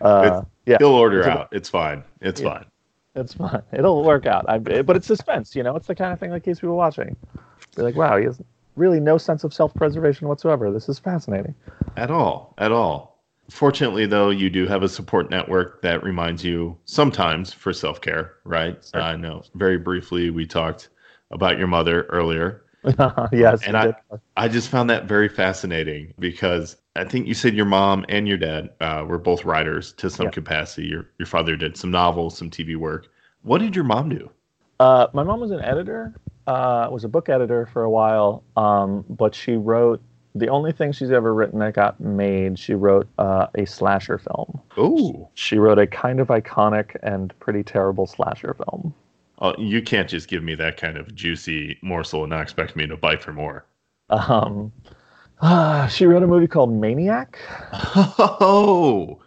Uh, yeah. He'll order It's a- out. It's fine. It's Yeah. fine. It's fine. It'll work out. I, but it's suspense, you know. It's the kind of thing that keeps people watching. They're like, wow, he has really no sense of self-preservation whatsoever. This is fascinating. At all. At all. Fortunately, though, you do have a support network that reminds you sometimes for self care, right? Sure. I know. Very briefly, we talked about your mother earlier. yes, And I- I just found that very fascinating because I think you said your mom and your dad uh, were both writers to some Yeah. capacity. Your your father did some novels, some TV work. What did your mom do? Uh, my mom was an editor. Uh, was a book editor for a while. Um, but she wrote the only thing she's ever written that got made. She wrote uh, a slasher film. Oh, She wrote a kind of iconic and pretty terrible slasher film. Oh, you can't just give me that kind of juicy morsel and not expect me to bite for more. Um, uh, she wrote a movie called Maniac. Oh,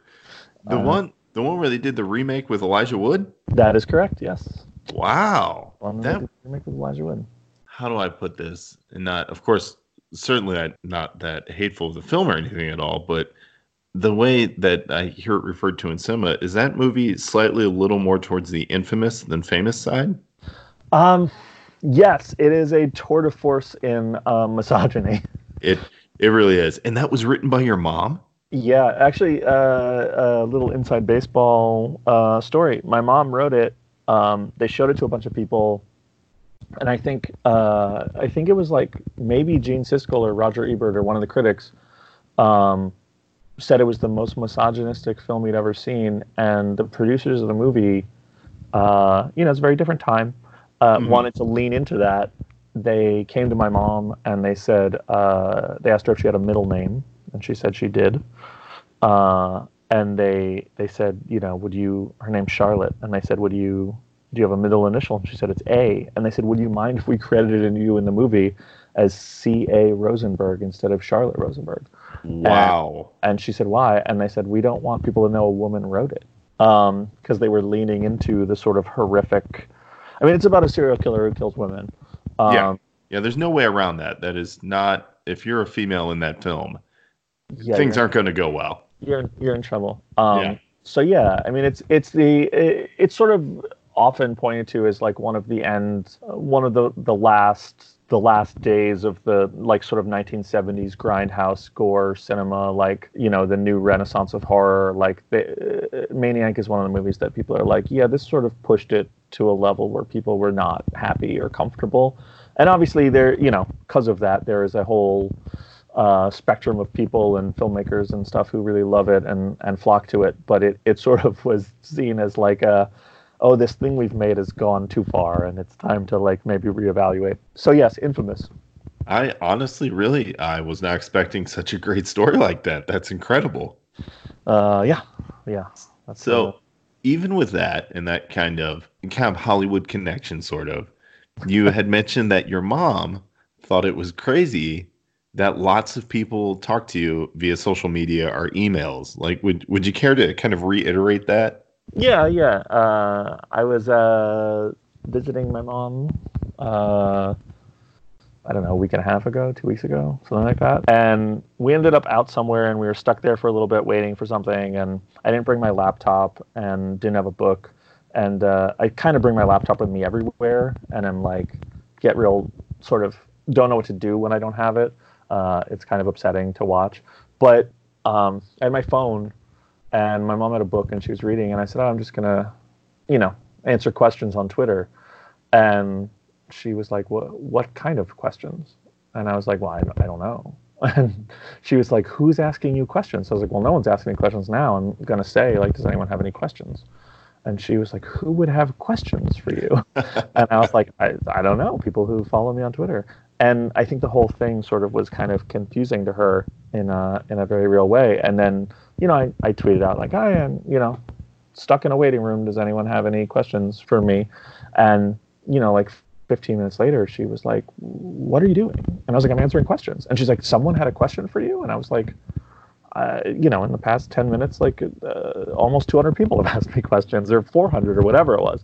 the Uh, one, the one where they did the remake with Elijah Wood. That is correct. Yes. Wow, that remake with Elijah Wood. how do I put this? And not, of course, certainly not that hateful of the film or anything at all, but the way that I hear it referred to in cinema is that movie slightly a little more towards the infamous than famous side. Um, yes, it is a tour de force in uh, misogyny. It it really is, and that was written by your mom. Yeah, actually, uh, a little inside baseball uh, story. My mom wrote it. Um, they showed it to a bunch of people, and I think uh, I think it was like maybe Gene Siskel or Roger Ebert or one of the critics um, said it was the most misogynistic film he'd ever seen, and the producers of the movie, uh, you know, it's a very different time, uh, wanted to lean into that. They came to my mom and they said uh, they asked her if she had a middle name, and she said she did. Uh, and they they said, you know, would you? Her name's Charlotte, and they said, would you? Do you have a middle initial? And she said it's A. And they said, would you mind if we credited you in the movie as C. A. Rosenberg instead of Charlotte Rosenberg? Wow. And she said, why? And they said, we don't want people to know a woman wrote it. Because they were leaning into the sort of horrific. I mean, it's about a serial killer who kills women. Um, yeah, yeah. There's no way around that. That is not. If you're a female in that film, yeah, things aren't going to go well. you're you're in trouble. Um, Yeah. So yeah, I mean, it's it's the it, it's sort of often pointed to as like one of the end, one of the the last the last days of the like sort of 1970s grindhouse gore cinema like you know the new renaissance of horror like the, uh, maniac is one of the movies that people are like yeah this sort of pushed it to a level where people were not happy or comfortable. And obviously there you know because of that there is a whole uh, spectrum of people and filmmakers and stuff who really love it and and flock to it. But it it sort of was seen as like a oh, this thing we've made has gone too far and it's time to like maybe reevaluate. So yes, infamous. I honestly, really, I was not expecting such a great story like that. That's incredible. Uh, yeah, yeah. That's so, even with that and that kind of kind of Hollywood connection, sort of, you had mentioned that your mom thought it was crazy that lots of people talk to you via social media or emails. Like, would would you care to kind of reiterate that? Yeah, yeah. Uh, I was uh, visiting my mom. Uh, I don't know, a week and a half ago, two weeks ago, something like that. And we ended up out somewhere, and we were stuck there for a little bit waiting for something. And I didn't bring my laptop, and didn't have a book. And uh, I kind of bring my laptop with me everywhere, and I'm like, get real sort of don't know what to do when I don't have it. Uh, it's kind of upsetting to watch. But um, I had my phone and my mom had a book and she was reading and i said oh, i'm just going to you know answer questions on twitter. And she was like what what kind of questions? And i was like well i, I don't know. And she was like who's asking you questions? So i was like well no one's asking me questions now. I'm going to say like does anyone have any questions? And she was like who would have questions for you? And i was like I, I don't know people who follow me on twitter. And i think the whole thing sort of was kind of confusing to her in a in a very real way. And then you know, I, I tweeted out like, I am, you know, stuck in a waiting room. Does anyone have any questions for me? And, you know, like 15 minutes later, she was like, what are you doing? And I was like, I'm answering questions. And she's like, someone had a question for you? And I was like, uh, you know, in the past 10 minutes, like uh, almost 200 people have asked me questions or 400 or whatever it was.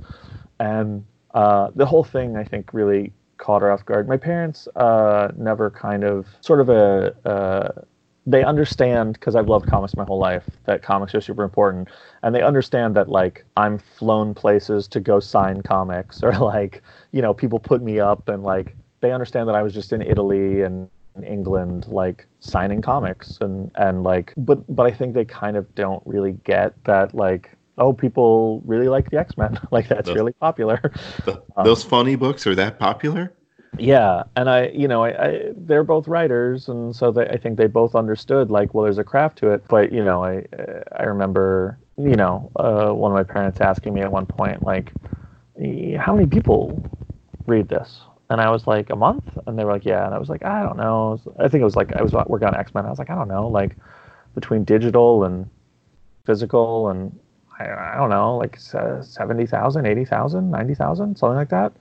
And uh, the whole thing, I think, really caught her off guard. My parents uh, never kind of sort of a, uh, they understand because I've loved comics my whole life that comics are super important, and they understand that like I'm flown places to go sign comics or like you know people put me up and like they understand that I was just in Italy and England like signing comics and and like but but I think they kind of don't really get that like oh people really like the X-Men like that's those, really popular. The, um, those funny books are that popular? Yeah and i you know I, I, they're both writers and so they, i think they both understood like well there's a craft to it. But you know i i remember you know uh, one of my parents asking me at one point like how many people read this? And i was like a month? And they were like yeah. And i was like i don't know. I think it was like i was working on x-men. I was like i don't know. Like between digital and physical and i, I don't know like 70000 80000 90000 something like that.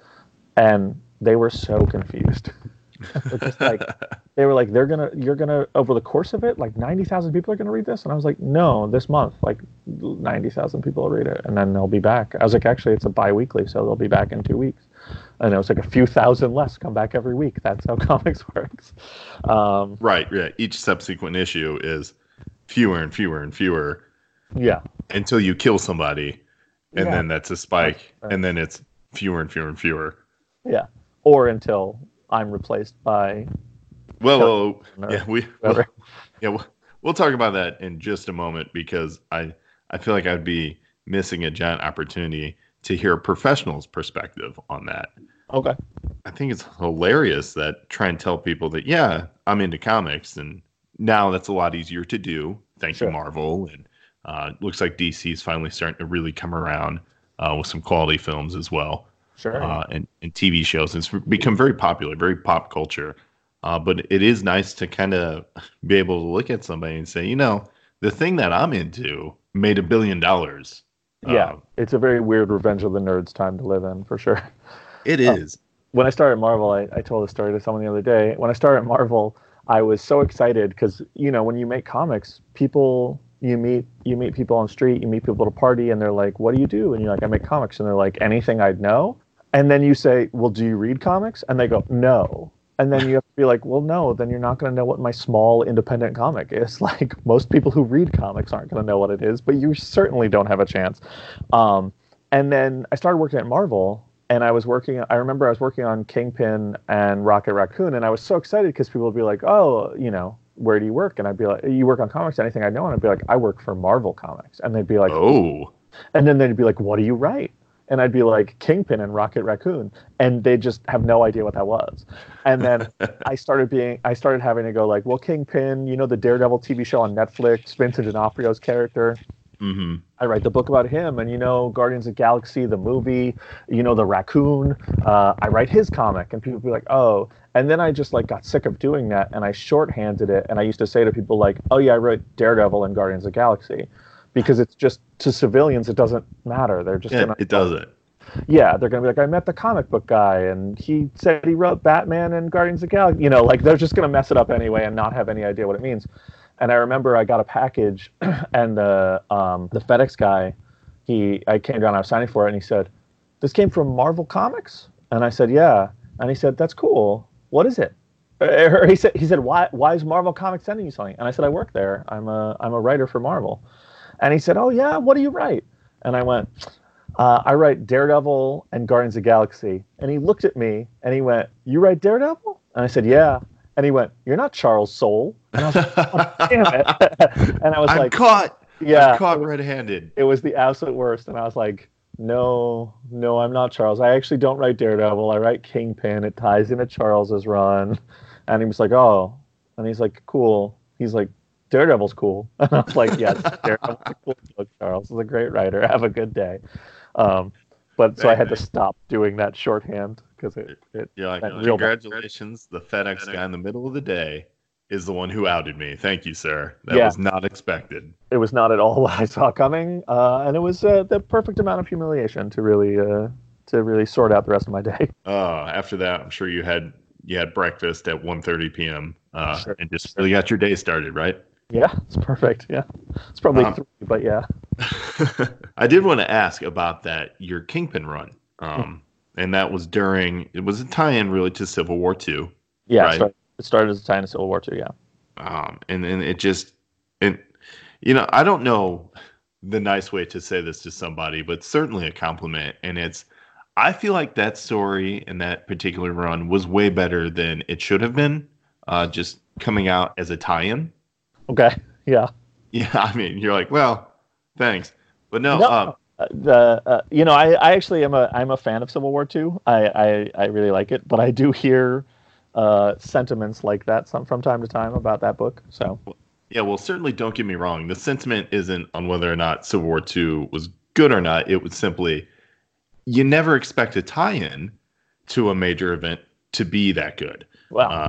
And they were so confused. just like they were like they're gonna you're gonna over the course of it like 90,000 people are gonna read this? And I was like no this month like 90,000 people will read it and then they'll be back. I was like actually it's a bi-weekly so they'll be back in two weeks. And it was like a few thousand less come back every week. That's how comics works. Um, right yeah. Each subsequent issue is fewer and fewer and fewer yeah. until you kill somebody and yeah. then that's a spike right. and then it's fewer and fewer and fewer. Yeah or until I'm replaced by. Well, yeah, we well, yeah we'll, we'll talk about that in just a moment because I I feel like I'd be missing a giant opportunity to hear a professional's perspective on that. Okay. I think it's hilarious that try and tell people that yeah I'm into comics and now that's a lot easier to do. Thank sure. you Marvel and uh, looks like DC is finally starting to really come around uh, with some quality films as well sure. uh, and, and TV shows. It's become very popular, very pop culture. Uh, but it is nice to kind of be able to look at somebody and say, you know, the thing that I'm into made a billion dollars. Yeah, uh, it's a very weird Revenge of the Nerds time to live in, for sure. It is. uh, when I started Marvel, I, I told a story to someone the other day. When I started Marvel, I was so excited because you know when you make comics, people you meet you meet people on the street, you meet people at a party, and they're like, "What do you do?" And you're like, "I make comics," and they're like, "Anything I'd know." And then you say, "Well, do you read comics?" And they go, "No." And then you have to be like, "Well, no." Then you're not going to know what my small independent comic is. Like most people who read comics aren't going to know what it is, but you certainly don't have a chance. Um, and then I started working at Marvel, and I was working. I remember I was working on Kingpin and Rocket Raccoon, and I was so excited because people would be like, "Oh, you know, where do you work?" And I'd be like, "You work on comics? Anything I know?" And I'd be like, "I work for Marvel Comics," and they'd be like, Oh, and then they'd be like, "What do you write?" And I'd be like, "Kingpin and Rocket Raccoon," and they just have no idea what that was. And then I started being, I started having to go like, "Well, Kingpin, you know, the Daredevil TV show on Netflix, Vincent D'Onofrio's character." hmm I write the book about him, and you know, Guardians of the Galaxy, the movie, you know, the raccoon. Uh, I write his comic, and people be like, "Oh." And then I just like got sick of doing that, and I shorthanded it. And I used to say to people like, "Oh yeah, I wrote Daredevil and Guardians of the Galaxy," because it's just to civilians, it doesn't matter. They're just yeah, gonna, it doesn't. yeah, they're gonna be like, "I met the comic book guy, and he said he wrote Batman and Guardians of the Galaxy." You know, like they're just gonna mess it up anyway and not have any idea what it means. And I remember I got a package, and the um, the FedEx guy, he I came down, I was signing for it, and he said, "This came from Marvel Comics," and I said, "Yeah," and he said, "That's cool. What is it?" Or he said, "He said, why why is Marvel Comics sending you something?" And I said, "I work there. I'm a I'm a writer for Marvel," and he said, "Oh yeah, what do you write?" And I went, uh, I write Daredevil and Guardians of the Galaxy. And he looked at me and he went, You write Daredevil? And I said, Yeah. And he went, You're not Charles Soule. And I was like, oh, Damn it. and I was I'm like, caught. Yeah. I'm caught red-handed. It was the absolute worst. And I was like, No, no, I'm not Charles. I actually don't write Daredevil. I write Kingpin. It ties into Charles's run. And he was like, Oh. And he's like, Cool. He's like, Daredevil's cool. And I was like, Yes, Daredevil's a cool book. Charles is a great writer. Have a good day. Um, but so I had to stop doing that shorthand because it, it You're like, real- congratulations, the FedEx guy in the middle of the day is the one who outed me. Thank you, sir. That Yeah. was not expected. it was not at all what I saw coming, uh, and it was uh, the perfect amount of humiliation to really uh, to really sort out the rest of my day. Uh, after that, I'm sure you had you had breakfast at 1.30 p.m. Uh, Sure. and just really got your day started, right? Yeah, it's perfect. Yeah, it's probably Um, three, but yeah. I did want to ask about that your Kingpin run, um, and that was during it was a tie-in really to Civil War Two. Yeah, right. it, started, it started as a tie in to Civil War Two. Yeah. um, and then it just and you know I don't know the nice way to say this to somebody, but certainly a compliment, and it's I feel like that story and that particular run was way better than it should have been, uh, just coming out as a tie-in. Okay. Yeah. Yeah, I mean you're like well, thanks, but no, No, um, Uh, the uh, you know I, I actually am a I'm a fan of Civil War II. I, I I really like it, but I do hear uh, sentiments like that some from time to time about that book. So Yeah, well, certainly don't get me wrong. The sentiment isn't on whether or not Civil War II was good or not. It was simply you never expect a tie-in to a major event to be that good. Well, Uh.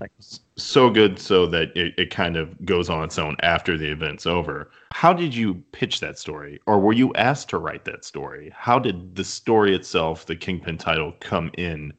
So good so that it, it kind of goes on its own after the event's over. How did you pitch that story? Or were you asked to write that story? How did the story itself, the Kingpin title, come in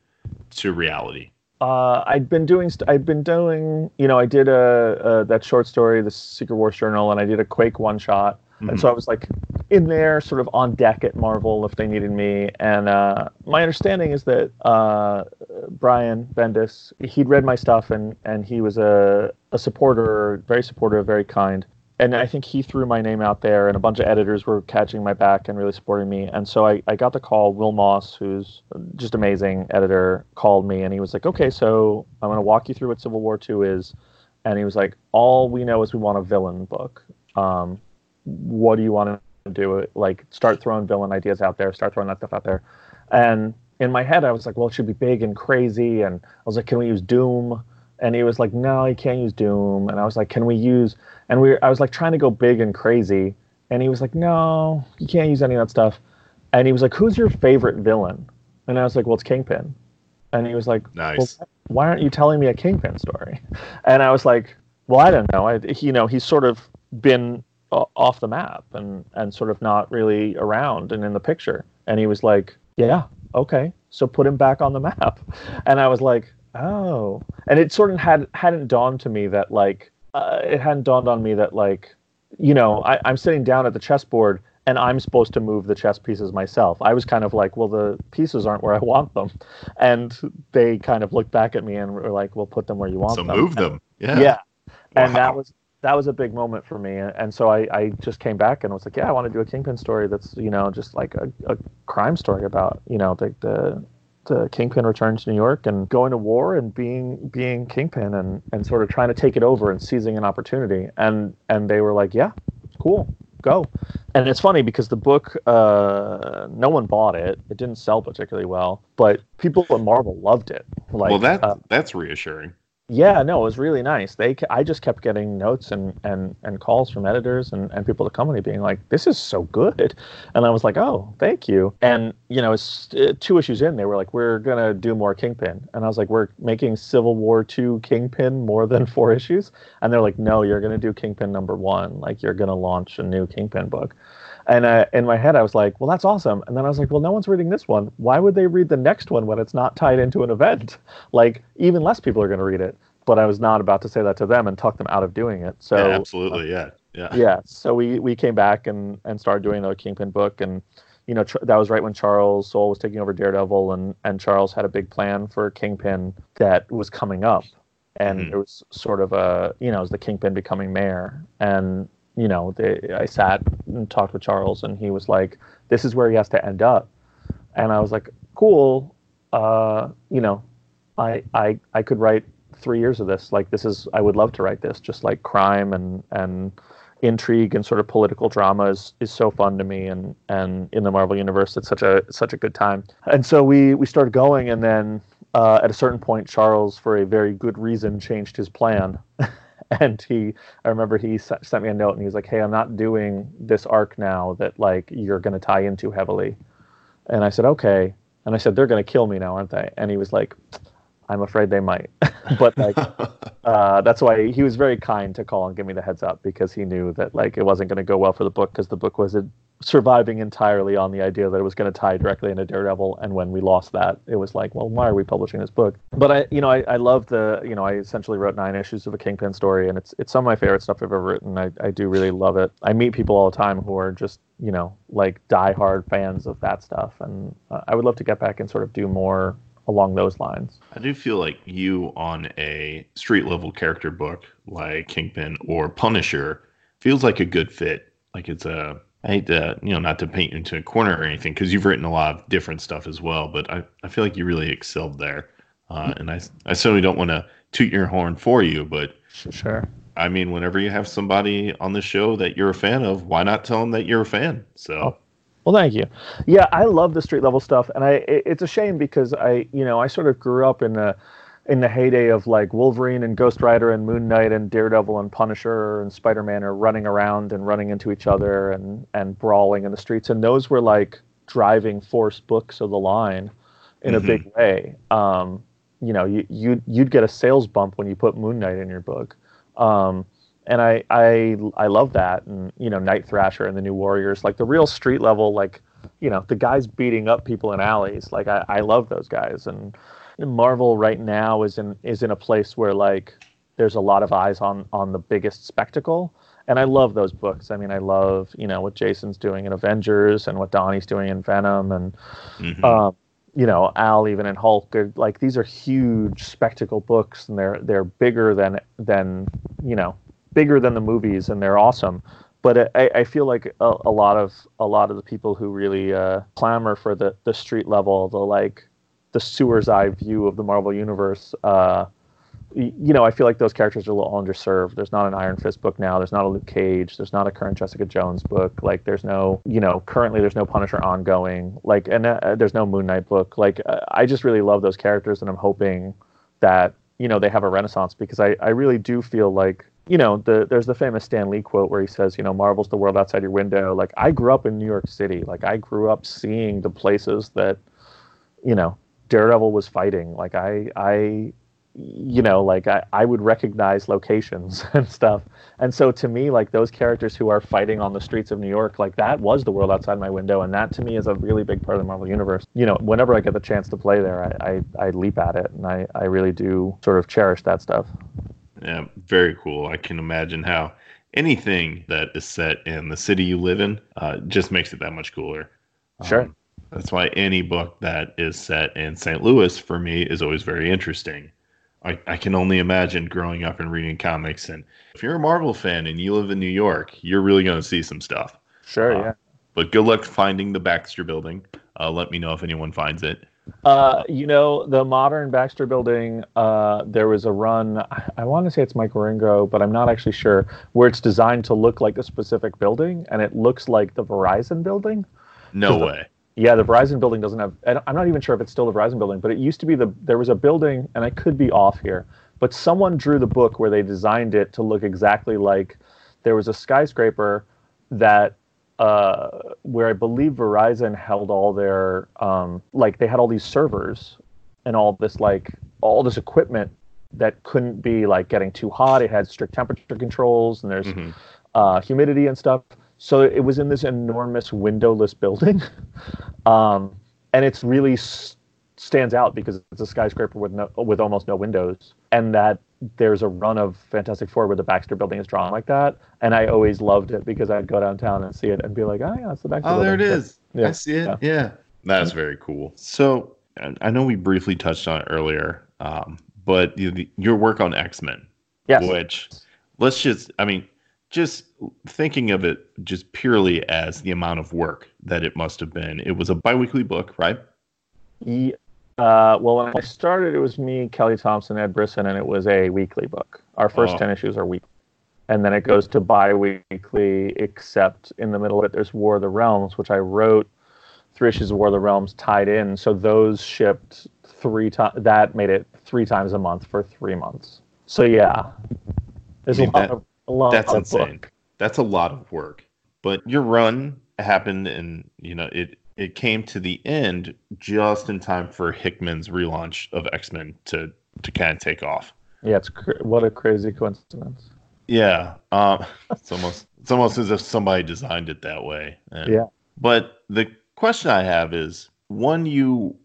to reality? uh, I'd been doing st- I'd been doing you know I did a, a that short story the Secret Wars Journal and I did a Quake one shot and so I was like in there sort of on deck at Marvel if they needed me and uh, my understanding is that uh, Brian Bendis he'd read my stuff and and he was a a supporter very supportive very kind and I think he threw my name out there, and a bunch of editors were catching my back and really supporting me. And so I, I got the call. Will Moss, who's just amazing editor, called me, and he was like, "Okay, so I'm going to walk you through what Civil War II is." And he was like, "All we know is we want a villain book. Um, what do you want to do? Like, start throwing villain ideas out there. Start throwing that stuff out there." And in my head, I was like, "Well, it should be big and crazy." And I was like, "Can we use Doom?" And he was like, "No, you can't use Doom." And I was like, "Can we use?" And we, I was like trying to go big and crazy, and he was like, "No, you can't use any of that stuff." And he was like, "Who's your favorite villain?" And I was like, "Well, it's Kingpin." And he was like, Nice. "Well, why aren't you telling me a Kingpin story?" And I was like, "Well, I don't know. I, you know, he's sort of been off the map and and sort of not really around and in the picture." And he was like, "Yeah, okay, so put him back on the map." And I was like, "Oh," and it sort of had hadn't dawned to me that like uh, it hadn't dawned on me that like you know I, i'm sitting down at the chessboard and i'm supposed to move the chess pieces myself i was kind of like well the pieces aren't where i want them and they kind of looked back at me and were like well put them where you want So them So move them. Yeah. yeah and that was that was a big moment for me and so I, I just came back and was like yeah i want to do a kingpin story that's you know just like a, a crime story about you know the, the to Kingpin returns to New York and going to war and being being Kingpin and and sort of trying to take it over and seizing an opportunity. And and they were like, yeah, cool, go. And it's funny because the book, uh, no one bought it. It didn't sell particularly well, but people at Marvel loved it. Like, well, that uh, that's reassuring. Yeah, no, it was really nice. They, I just kept getting notes and, and, and calls from editors and, and people at the company being like, "This is so good," and I was like, "Oh, thank you." And you know, it's two issues in, they were like, "We're gonna do more Kingpin," and I was like, "We're making Civil War two Kingpin more than four issues," and they're like, "No, you're gonna do Kingpin number one. Like, you're gonna launch a new Kingpin book." And uh, in my head, I was like, well, that's awesome. And then I was like, well, no one's reading this one. Why would they read the next one when it's not tied into an event? Like, even less people are going to read it. But I was not about to say that to them and talk them out of doing it. So, yeah, absolutely, yeah, yeah. yeah. So we, we came back and, and started doing the Kingpin book. And, you know, that was right when Charles Soule was taking over Daredevil. And, and Charles had a big plan for Kingpin that was coming up. And Mhm. it was sort of a, you know, it was the Kingpin becoming mayor. And you know, they, I sat and talked with Charles, and he was like, "This is where he has to end up," and I was like, "Cool, uh, you know, I, I, I could write three years of this. Like, this is, I would love to write this. Just like crime and and intrigue and sort of political drama is, is so fun to me, and and in the Marvel universe, it's such a such a good time. And so we we started going, and then uh, at a certain point, Charles, for a very good reason, changed his plan. and he i remember he sent me a note and he was like hey i'm not doing this arc now that like you're going to tie into heavily. And i said okay. And i said they're going to kill me now aren't they? And he was like i'm afraid they might but like uh, that's why he was very kind to call and give me the heads up because he knew that like it wasn't going to go well for the book because the book was uh, surviving entirely on the idea that it was going to tie directly into Daredevil. And when we lost that, it was like, well, why are we publishing this book? But I, you know, I, I love the, you know, I essentially wrote nine issues of a Kingpin story, and it's it's some of my favorite stuff I've ever written. I, I do really love it. I meet people all the time who are just, you know, like diehard fans of that stuff, and uh, I would love to get back and sort of do more along those lines. I do feel like you on a street level character book like Kingpin or Punisher feels like a good fit. Like it's a I hate to you know not to paint you into a corner or anything because you've written a lot of different stuff as well, but I, I feel like you really excelled there. Uh, and I I certainly don't want to toot your horn for you, but Sure. I mean, whenever you have somebody on the show that you're a fan of, why not tell them that you're a fan? So Well, thank you. Yeah, I love the street level stuff, and I it, it's a shame because I you know I sort of grew up in the in the heyday of like Wolverine and Ghost Rider and Moon Knight and Daredevil and Punisher and Spider Man are running around and running into each other and and brawling in the streets, and those were like driving force books of the line in a big way. Um, you know, you you you'd get a sales bump when you put Moon Knight in your book. Um, and I, I I love that, and you know, Night Thrasher and the New Warriors, like the real street level, like you know, the guys beating up people in alleys. Like I, I love those guys, and Marvel right now is in is in a place where like there's a lot of eyes on on the biggest spectacle, and I love those books. I mean, I love you know what Jason's doing in Avengers and what Donny's doing in Venom, and mhm. um, you know, Al Ewing in Hulk. Are, like these are huge spectacle books, and they're they're bigger than than you know bigger than the movies, and they're awesome. But I, I feel like a, a lot of a lot of the people who really uh, clamor for the the street level, the like the sewer's eye view of the Marvel universe. Uh, you know, I feel like those characters are a little underserved. There's not an Iron Fist book now. There's not a Luke Cage. There's not a current Jessica Jones book. Like, there's no, you know, currently there's no Punisher ongoing. Like, and uh, there's no Moon Knight book. Like, uh, I just really love those characters, and I'm hoping that you know they have a renaissance because I I really do feel like you know the there's the famous Stan Lee quote where he says you know Marvel's the world outside your window. Like, I grew up in New York City. Like, I grew up seeing the places that you know Daredevil was fighting. Like I I you know like I, I would recognize locations and stuff. And so to me like those characters who are fighting on the streets of New York like that was the world outside my window and that to me is a really big part of the Marvel universe. You know, whenever I get the chance to play there I, I, I leap at it and I, I really do sort of cherish that stuff. Yeah, very cool. I can imagine how anything that is set in the city you live in uh, just makes it that much cooler. Sure. Um, that's why any book that is set in St. Louis for me is always very interesting. I, I can only imagine growing up and reading comics. And if you're a Marvel fan and you live in New York, you're really going to see some stuff. Sure, Uh, yeah. But good luck finding the Baxter building. Uh, let me know if anyone finds it. Uh, you know, the modern Baxter building, uh, there was a run, I, I want to say it's Mike Wieringo, but I'm not actually sure, where it's designed to look like a specific building, and it looks like the Verizon building. No the- way. Yeah, the Verizon building doesn't have. and I'm not even sure if it's still the Verizon building, but it used to be the. There was a building, and I could be off here, but someone drew the book where they designed it to look exactly like. There was a skyscraper that, uh, where I believe Verizon held all their, um, like they had all these servers, and all this like all this equipment that couldn't be like getting too hot. It had strict temperature controls, and there's Mhm. uh, humidity and stuff. So it was in this enormous windowless building, um, and it's really s- stands out because it's a skyscraper with no, with almost no windows, and that there's a run of Fantastic Four where the Baxter Building is drawn like that, and I always loved it because I'd go downtown and see it and be like, oh yeah, that's the Baxter Oh, Building. there it is. Yeah. I see it. Yeah. Yeah. That's very cool. So I know we briefly touched on it earlier, um, but you, your work on X Men, Yes. which let's just, I mean, just thinking of it just purely as the amount of work that it must have been. It was a biweekly book, right? Ye- uh, well, when I started, it was me, Kelly Thompson, Ed Brisson, and it was a weekly book. Our first Oh. 10 issues are weekly. And then it goes to bi weekly, except in the middle of it, there's War of the Realms, which I wrote three issues of War of the Realms tied in. So those shipped three times. That made it three times a month for three months. So yeah, there's I a mean, lot that- of a lot That's insane. book. That's a lot of work. But your run happened and you know, it it came to the end just in time for Hickman's relaunch of X-Men to to kind of take off. Yeah, it's cr- what a crazy coincidence. Yeah. Um it's almost it's almost as if somebody designed it that way. And- Yeah. But the question I have is when you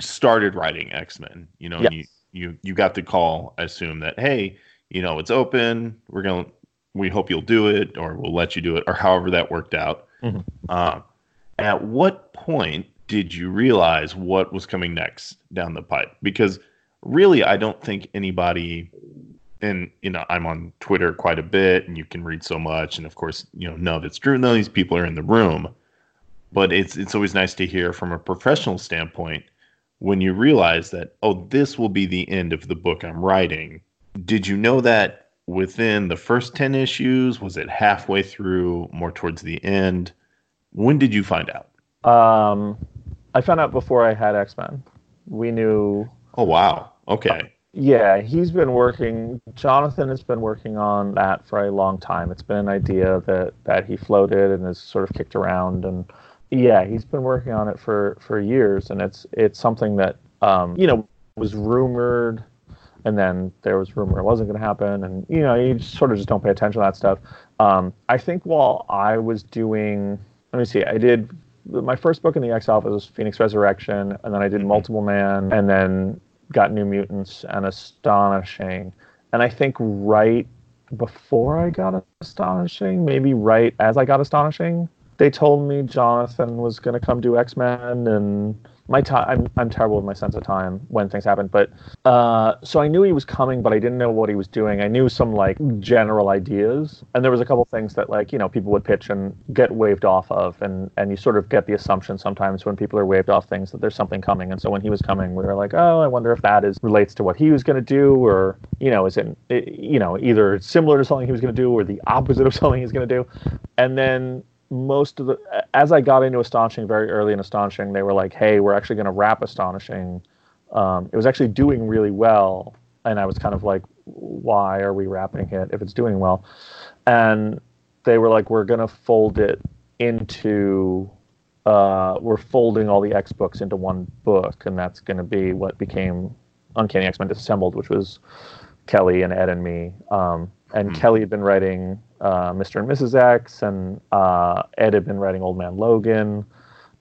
started writing X-Men, you know, Yes. you, you you got the call, I assume that, hey, you know, it's open, we're gonna we hope you'll do it, or we'll let you do it, or however that worked out. Mhm. Uh, at what point did you realize what was coming next down the pipe? Because really I don't think anybody and you know I'm on Twitter quite a bit, and you can read so much, and of course you know know that's true. None of these people are in the room, but it's it's always nice to hear from a professional standpoint when you realize that oh this will be the end of the book I'm writing. Did you know that within the first ten issues? Was it halfway through, more towards the end? When did you find out? Um, I found out before I had X Men. We knew Oh wow, okay, Yeah, he's been working. Jonathan has been working on that for a long time. It's been an idea that that he floated and has sort of kicked around, and yeah, he's been working on it for for years. And it's it's something that um, you know was rumored, and then there was rumor it wasn't going to happen, and you know you just sort of just don't pay attention to that stuff. Um, I think while I was doing, let me see, I did my first book in the X Office was Phoenix Resurrection, and then I did mm-hmm. Multiple Man, and then got New Mutants and Astonishing. And I think right before I got Astonishing, maybe right as I got Astonishing, they told me Jonathan was going to come do X Men, and my time. I'm I'm terrible with my sense of time when things happen, but uh, so I knew he was coming, but I didn't know what he was doing. I knew some like general ideas, and there was a couple things that like you know people would pitch and get waved off of, and and you sort of get the assumption sometimes when people are waved off things that there's something coming. And so when he was coming, we were like, oh, I wonder if that is relates to what he was going to do, or you know, is it you know either similar to something he was going to do, or the opposite of something he's going to do, and then most of the as I got into astonishing very early in astonishing, they were like, "Hey, we're actually going to wrap astonishing." Um, it was actually doing really well, and I was kind of like, "Why are we wrapping it if it's doing well?" And they were like, "We're going to fold it into." Uh, we're folding all the X books into one book, and that's going to be what became Uncanny X Men Disassembled, which was Kelly and Ed and me. Um, and Kelly had been writing uh, Mr. and Mrs. X, and uh, Ed had been writing Old Man Logan.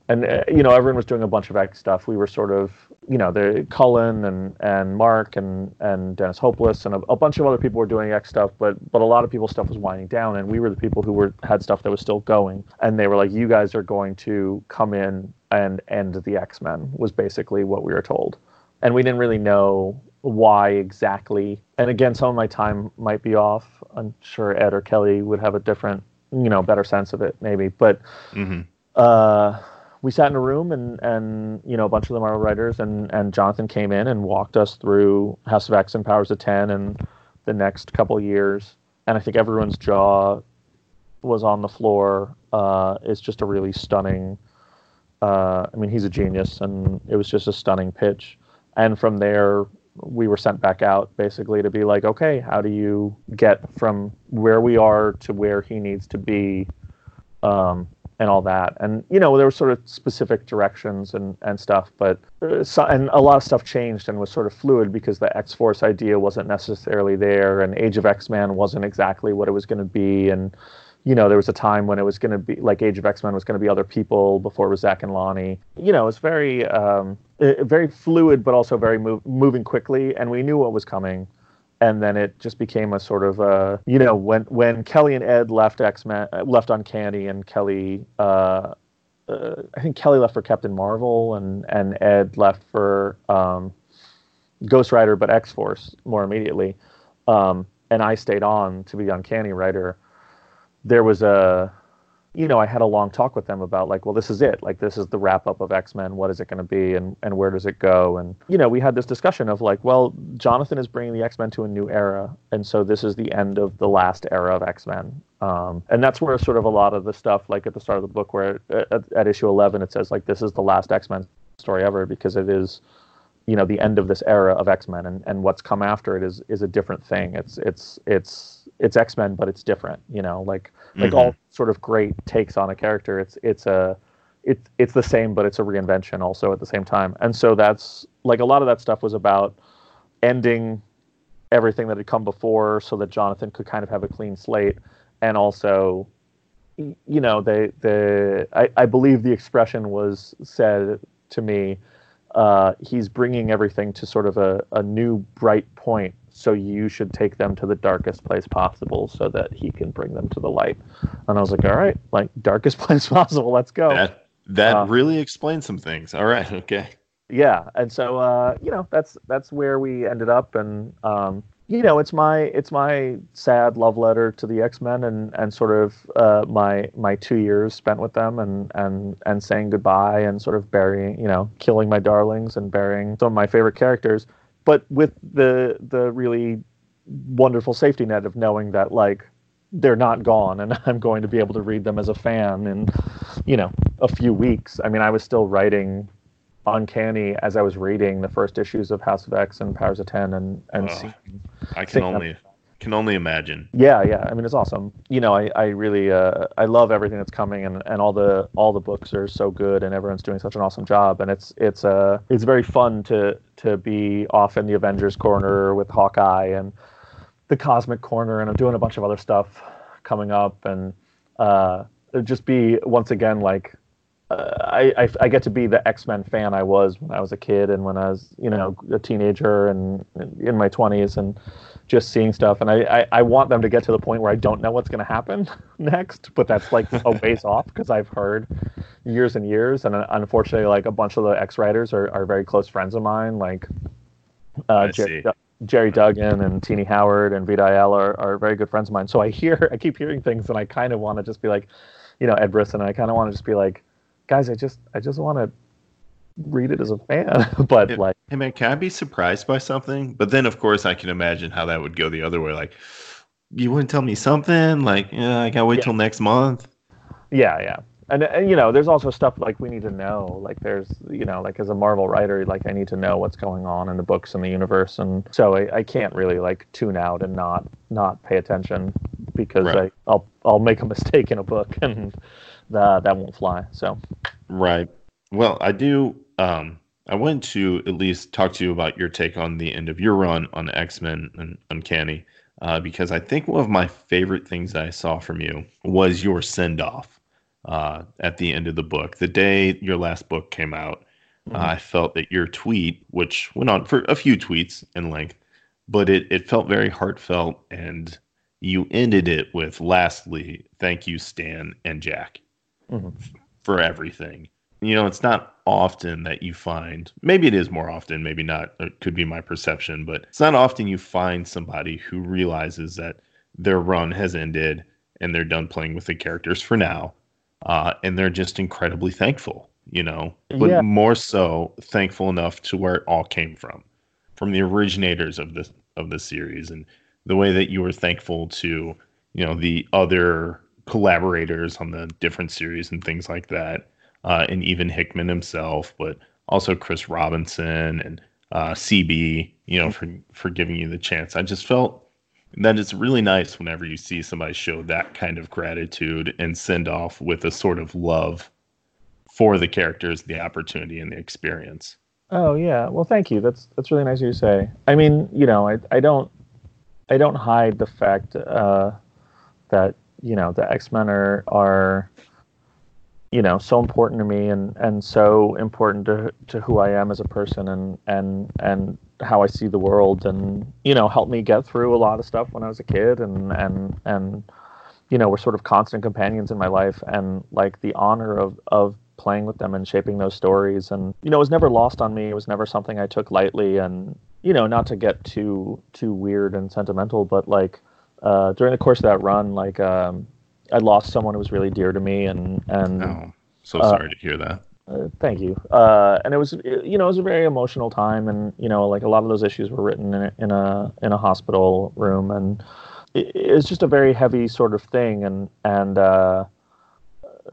And uh, you know, everyone was doing a bunch of X stuff. We were sort of, you know, the Cullen and and Mark and and Dennis Hopeless and a, a bunch of other people were doing X stuff, but but a lot of people's stuff was winding down, and we were the people who were had stuff that was still going. And they were like, "You guys are going to come in and end the X Men," was basically what we were told and we didn't really know why exactly. And again, some of my time might be off. I'm sure Ed or Kelly would have a different, you know, better sense of it, maybe. But hmm uh, we sat in a room and and you know a bunch of them are writers and and Jonathan came in and walked us through House of X and Powers of Ten and the next couple years. And I think everyone's jaw was on the floor. Uh, it's just a really stunning. Uh, I mean, he's a genius, and it was just a stunning pitch. And from there, we were sent back out basically to be like, okay, how do you get from where we are to where he needs to be, um, and all that. And you know, there were sort of specific directions and and stuff, but uh, so, and a lot of stuff changed and was sort of fluid because the X Force idea wasn't necessarily there, and Age of X Men wasn't exactly what it was going to be, and you know, there was a time when it was going to be like Age of X Men was going to be other people before it was Zach and Lonnie. You know, it's very, um, very fluid, but also very move, moving quickly, and we knew what was coming. And then it just became a sort of, uh, you know, when when Kelly and Ed left X Men, left Uncanny, and Kelly, uh, uh, I think Kelly left for Captain Marvel, and and Ed left for um, Ghost Rider, but X Force more immediately. Um, and I stayed on to be Uncanny writer there was a you know, I had a long talk with them about like, well, this is it. Like, this is the wrap up of X Men. What is it going to be, and and where does it go? And you know, we had this discussion of like, well, Jonathan is bringing the X Men to a new era, and so this is the end of the last era of X Men. Um, and that's where sort of a lot of the stuff, like at the start of the book, where at, at issue eleven it says like, this is the last X Men story ever because it is, you know, the end of this era of X Men, and and what's come after it is is a different thing. It's it's it's it's X Men, but it's different. You know, like like mm-hmm. all sort of great takes on a character. It's it's a it's it's the same, but it's a reinvention also at the same time. And so that's like a lot of that stuff was about ending everything that had come before, so that Jonathan could kind of have a clean slate, and also, you know, they the I, I believe the expression was said to me. Uh, he's bringing everything to sort of a, a new bright point so you should take them to the darkest place possible so that he can bring them to the light. And i was like all right like darkest place possible let's go. That that uh, really explains some things. All right okay. Yeah and so uh, you know that's that's where we ended up and um, you know it's my it's my sad love letter to the x-men and and sort of uh, my my two years spent with them and and and saying goodbye and sort of burying you know killing my darlings and burying some of my favorite characters but with the the really wonderful safety net of knowing that like they're not gone and I'm going to be able to read them as a fan in you know a few weeks. I mean, I was still writing Uncanny as I was reading the first issues of House of X and Powers of Ten and and oh, seeing, I can only can only imagine. Yeah, yeah. I mean, it's awesome. You know, I, I really uh, I love everything that's coming, and, and all the all the books are so good, and everyone's doing such an awesome job, and it's it's uh it's very fun to to be off in the Avengers corner with Hawkeye and the Cosmic corner, and I'm doing a bunch of other stuff coming up, and uh, just be once again like I, I, I get to be the X Men fan I was when I was a kid and when I was you know a teenager and in my 20s and just seeing stuff. And I, I, I want them to get to the point where I don't know what's going to happen next, but that's like a ways off because I've heard years and years. And uh, unfortunately, like a bunch of the X writers are, are very close friends of mine, like uh, Gerry, Gerry, Duggan and Tini Howard and Vita Ayala are, are very good friends of mine. So I hear, I keep hearing things and I kind of want to just be like, you know, Ed Brisson, I kind of want to just be like, guys, I just I just want to read it as a fan. but hey, like, hey man, can I be surprised by something? But then, of course, I can imagine how that would go the other way. Like, you wouldn't tell me something? Like, yeah, I gotta wait yeah. till next month. Yeah, yeah. And, and you know, there's also stuff like we need to know. Like, there's you know, like as a Marvel writer, like I need to know what's going on in the books and the universe, and so I, I can't really like tune out and not not pay attention because right. I I'll I'll make a mistake in a book and that that won't fly. So, right. Well, I do. Um, I want to at least talk to you about your take on the end of your run on X Men and Uncanny, uh, because I think one of my favorite things that I saw from you was your send off uh, at the end of the book. The day your last book came out, mm-hmm. uh, I felt that your tweet, which went on for a few tweets in length, but it, it felt very heartfelt and you ended it with lastly, thank you, Stan and Jack mm-hmm. for everything. You know, it's not often that you find, maybe it is more often, maybe not, it could be my perception, but it's not often you find somebody who realizes that their run has ended and they're done playing with the characters for now. Uh, and they're just incredibly thankful you know, but Yeah. more so thankful enough to where it all came from, from the originators of this of the series, and the way that you were thankful to, you know, the other collaborators on the different series and things like that, uh, and even Hickman himself, but also Chris Robinson and uh, CB, you know, for for giving you the chance. I just felt that it's really nice whenever you see somebody show that kind of gratitude and send off with a sort of love for the characters, the opportunity, and the experience. Oh yeah. Well, thank you. That's that's really nice of you to say. I mean, you know, I I don't I don't hide the fact uh, that you know the X Men are are you know so important to me and and so important to to who I am as a person and and and how I see the world and you know helped me get through a lot of stuff when I was a kid and and and you know were sort of constant companions in my life and like the honor of of playing with them and shaping those stories and you know it was never lost on me. It was never something I took lightly and you know not to get too too weird and sentimental but like uh, during the course of that run like um, I lost someone who was really dear to me and and Oh, so Uh, sorry to hear that. uh, thank you. Uh, and it was, you know, it was a very emotional time, and you know, like a lot of those issues were written in a in a, in a hospital room, and it, it's just a very heavy sort of thing, and and uh,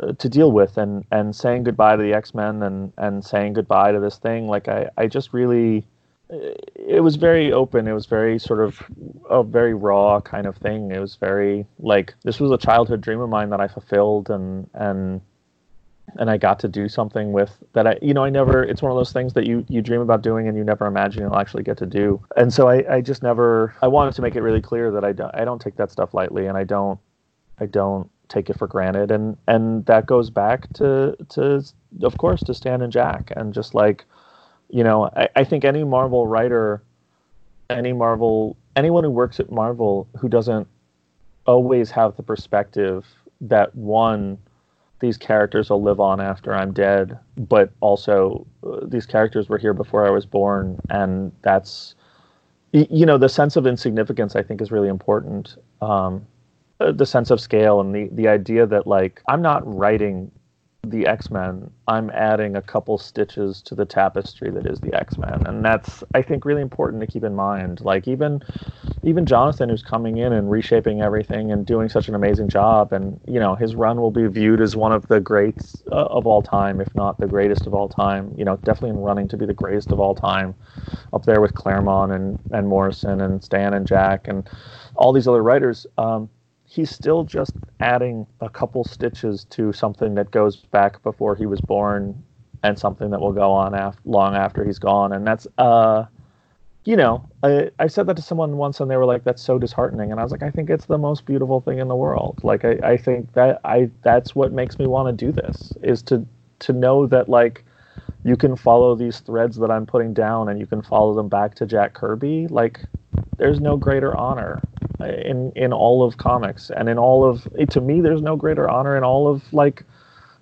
uh, to deal with, and and saying goodbye to the X Men, and and saying goodbye to this thing, like I I just really. It was very open. It was very sort of a very raw kind of thing. It was very like this was a childhood dream of mine that I fulfilled, and and and I got to do something with that I you know I never it's one of those things that you you dream about doing and you never imagine you'll actually get to do and so I, I just never I wanted to make it really clear that I don't I don't take that stuff lightly and I don't I don't take it for granted and and that goes back to to of course to Stan and Jack and just like you know I, I think any Marvel writer any Marvel anyone who works at Marvel who doesn't always have the perspective that one these characters will live on after I'm dead, but also uh, these characters were here before I was born, and that's you know the sense of insignificance I think is really important. Um, uh, the sense of scale and the the idea that like I'm not writing the X-Men, I'm adding a couple stitches to the tapestry that is the X-Men, and that's I think really important to keep in mind. Like even even Jonathan, who's coming in and reshaping everything and doing such an amazing job, and you know his run will be viewed as one of the greats uh, of all time, if not the greatest of all time. You know, definitely in running to be the greatest of all time, up there with Claremont and and Morrison and Stan and Jack and all these other writers. Um, he's still just adding a couple stitches to something that goes back before he was born and something that will go on af- long after he's gone. And that's uh you know I, I said that to someone once and they were like that's so disheartening. And i was like i think it's the most beautiful thing in the world. Like i, I think that i that's what makes me want to do this is to to know that like you can follow these threads that i'm putting down and you can follow them back to jack kirby. Like there's no greater honor in in all of comics and in all of to me there's no greater honor in all of like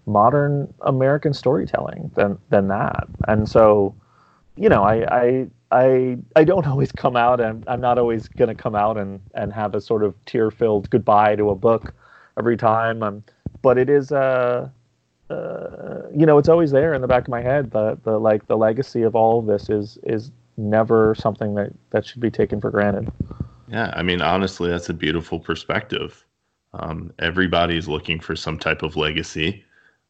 modern american storytelling than than that. And so you know i i i, I don't always come out and i'm not always going to come out and and have a sort of tear filled goodbye to a book every time. Um, but it is uh uh, you know, it's always there in the back of my head. The the like the legacy of all of this is is never something that that should be taken for granted. Yeah, I mean, honestly, that's a beautiful perspective. Um, everybody's looking for some type of legacy.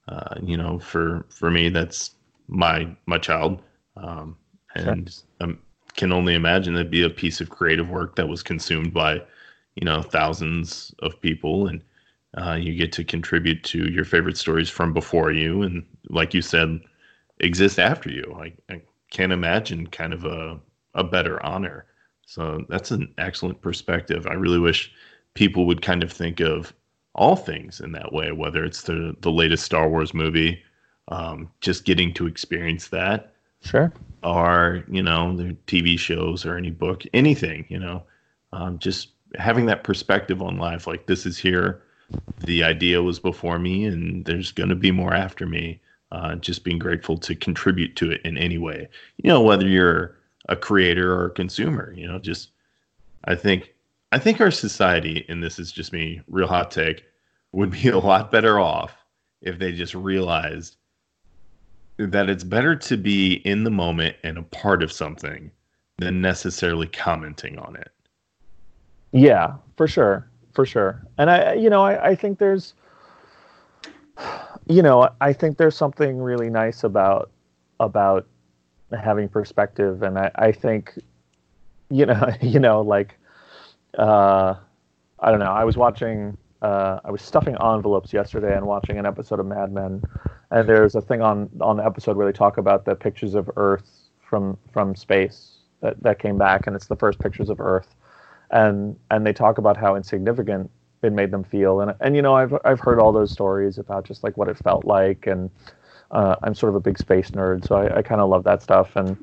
Uh, you know, for for me, that's my my child, um, and um, can only imagine that'd be a piece of creative work that was consumed by, you know, thousands of people, and uh, you get to contribute to your favorite stories from before you, and like you said, exist after you. I, I can't imagine kind of a a better honor. So that's an excellent perspective. I really wish people would kind of think of all things in that way, whether it's the the latest Star Wars movie, um, just getting to experience that, Sure. or you know, the TV shows or any book, anything, you know, um, just having that perspective on life. Like this is here, the idea was before me, and there's going to be more after me. Uh, just being grateful to contribute to it in any way, you know, whether you're a creator or a consumer, you know, just I think I think our society, and this is just me, real hot take, would be a lot better off if they just realized that it's better to be in the moment and a part of something than necessarily commenting on it. Yeah, for sure, for sure. And I, you know, I, I think there's, you know, I think there's something really nice about about having perspective, and I, I think, you know, you know, like, uh, I don't know. I was watching, uh, I was stuffing envelopes yesterday and watching an episode of Mad Men, and there's a thing on on the episode where they talk about the pictures of Earth from from space that that came back, and it's the first pictures of Earth and and they talk about how insignificant it made them feel. And and you know I've I've heard all those stories about just like what it felt like. And uh, I'm sort of a big space nerd so I, I kind of love that stuff. And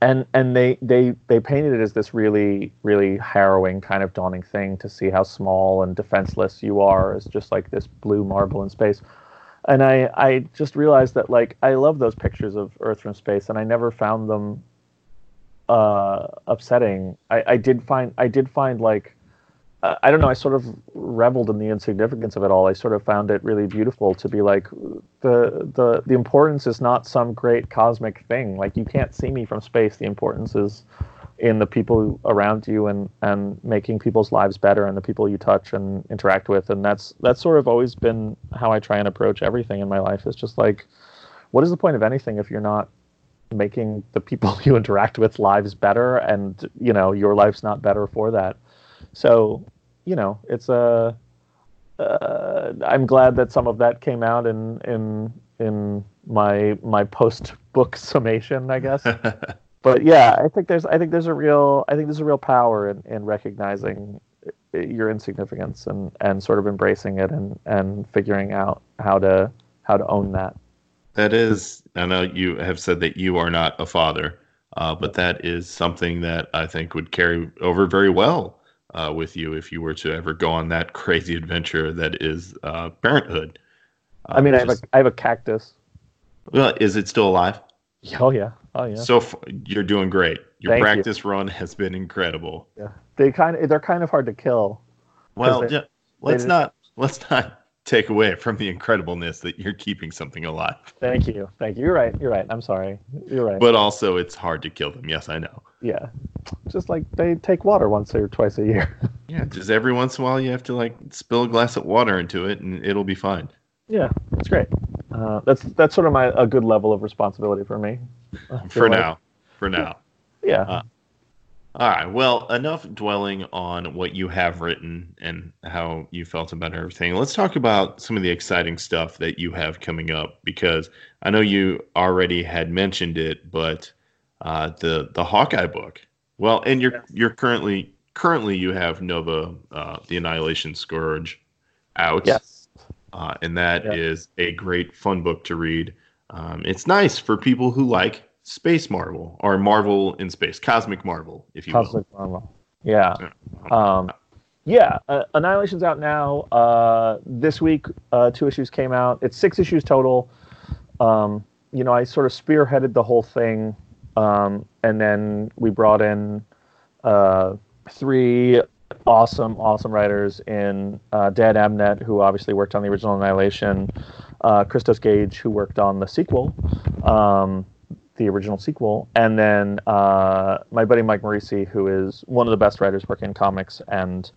and and they they they painted it as this really really harrowing kind of daunting thing to see how small and defenseless you are as just like this blue marble in space. And I I just realized that like I love those pictures of Earth from space and I never found them uh, upsetting. I, I did find I did find like uh, I don't know. I sort of reveled in the insignificance of it all. I sort of found it really beautiful to be like the the the importance is not some great cosmic thing. Like you can't see me from space. The importance is in the people around you and and making people's lives better and the people you touch and interact with. And that's that's sort of always been how I try and approach everything in my life. It's just like, what is the point of anything if you're not making the people you interact with lives better and you know your life's not better for that. So you know it's a uh, i'm glad that some of that came out in in in my my post book summation i guess. But yeah i think there's i think there's a real i think there's a real power in, in recognizing your insignificance and and sort of embracing it and and figuring out how to how to own that that is, I know you have said that you are not a father, uh, but that is something that I think would carry over very well uh, with you if you were to ever go on that crazy adventure that is uh, parenthood. I mean, I have a I have a cactus. Well, is it still alive? Oh yeah, oh yeah. So you're doing great. Your Thank practice you. run has been incredible. Yeah, they kind of they're kind of hard to kill. Well, they- yeah, let's just- not let's not take away from the incredibleness that you're keeping something alive. Thank you, thank you. You're right. You're right. I'm sorry. You're right. But also, it's hard to kill them. Yes, I know. yeah, just like they take water once or twice a year. Yeah, just every once in a while, you have to like spill a glass of water into it, and it'll be fine. yeah, That's great. Uh, that's that's sort of my a good level of responsibility for me. For like. now. For now. Yeah. Uh, All right. Well, enough dwelling on what you have written and how you felt about everything. Let's talk about some of the exciting stuff that you have coming up because I know you already had mentioned it, but uh, the the Hawkeye book. Well, and you're you're currently currently you have Nova, uh, the Annihilation Scourge, out. yes. uh, and that is a great fun book to read. Um, it's nice for people who like space Marvel or Marvel in space, cosmic Marvel, if you Cosmic Marvel. Yeah. Um, yeah, uh, Annihilation's out now. Uh, this week, uh, two issues came out. It's six issues total. Um, you know, I sort of spearheaded the whole thing, um, and then we brought in uh, three awesome, awesome writers in uh, Dan Abnett, who obviously worked on the original Annihilation, uh, Christos Gage, who worked on the sequel. Um, the original sequel, and then uh, my buddy Mike Moreci, who is one of the best writers working in comics. And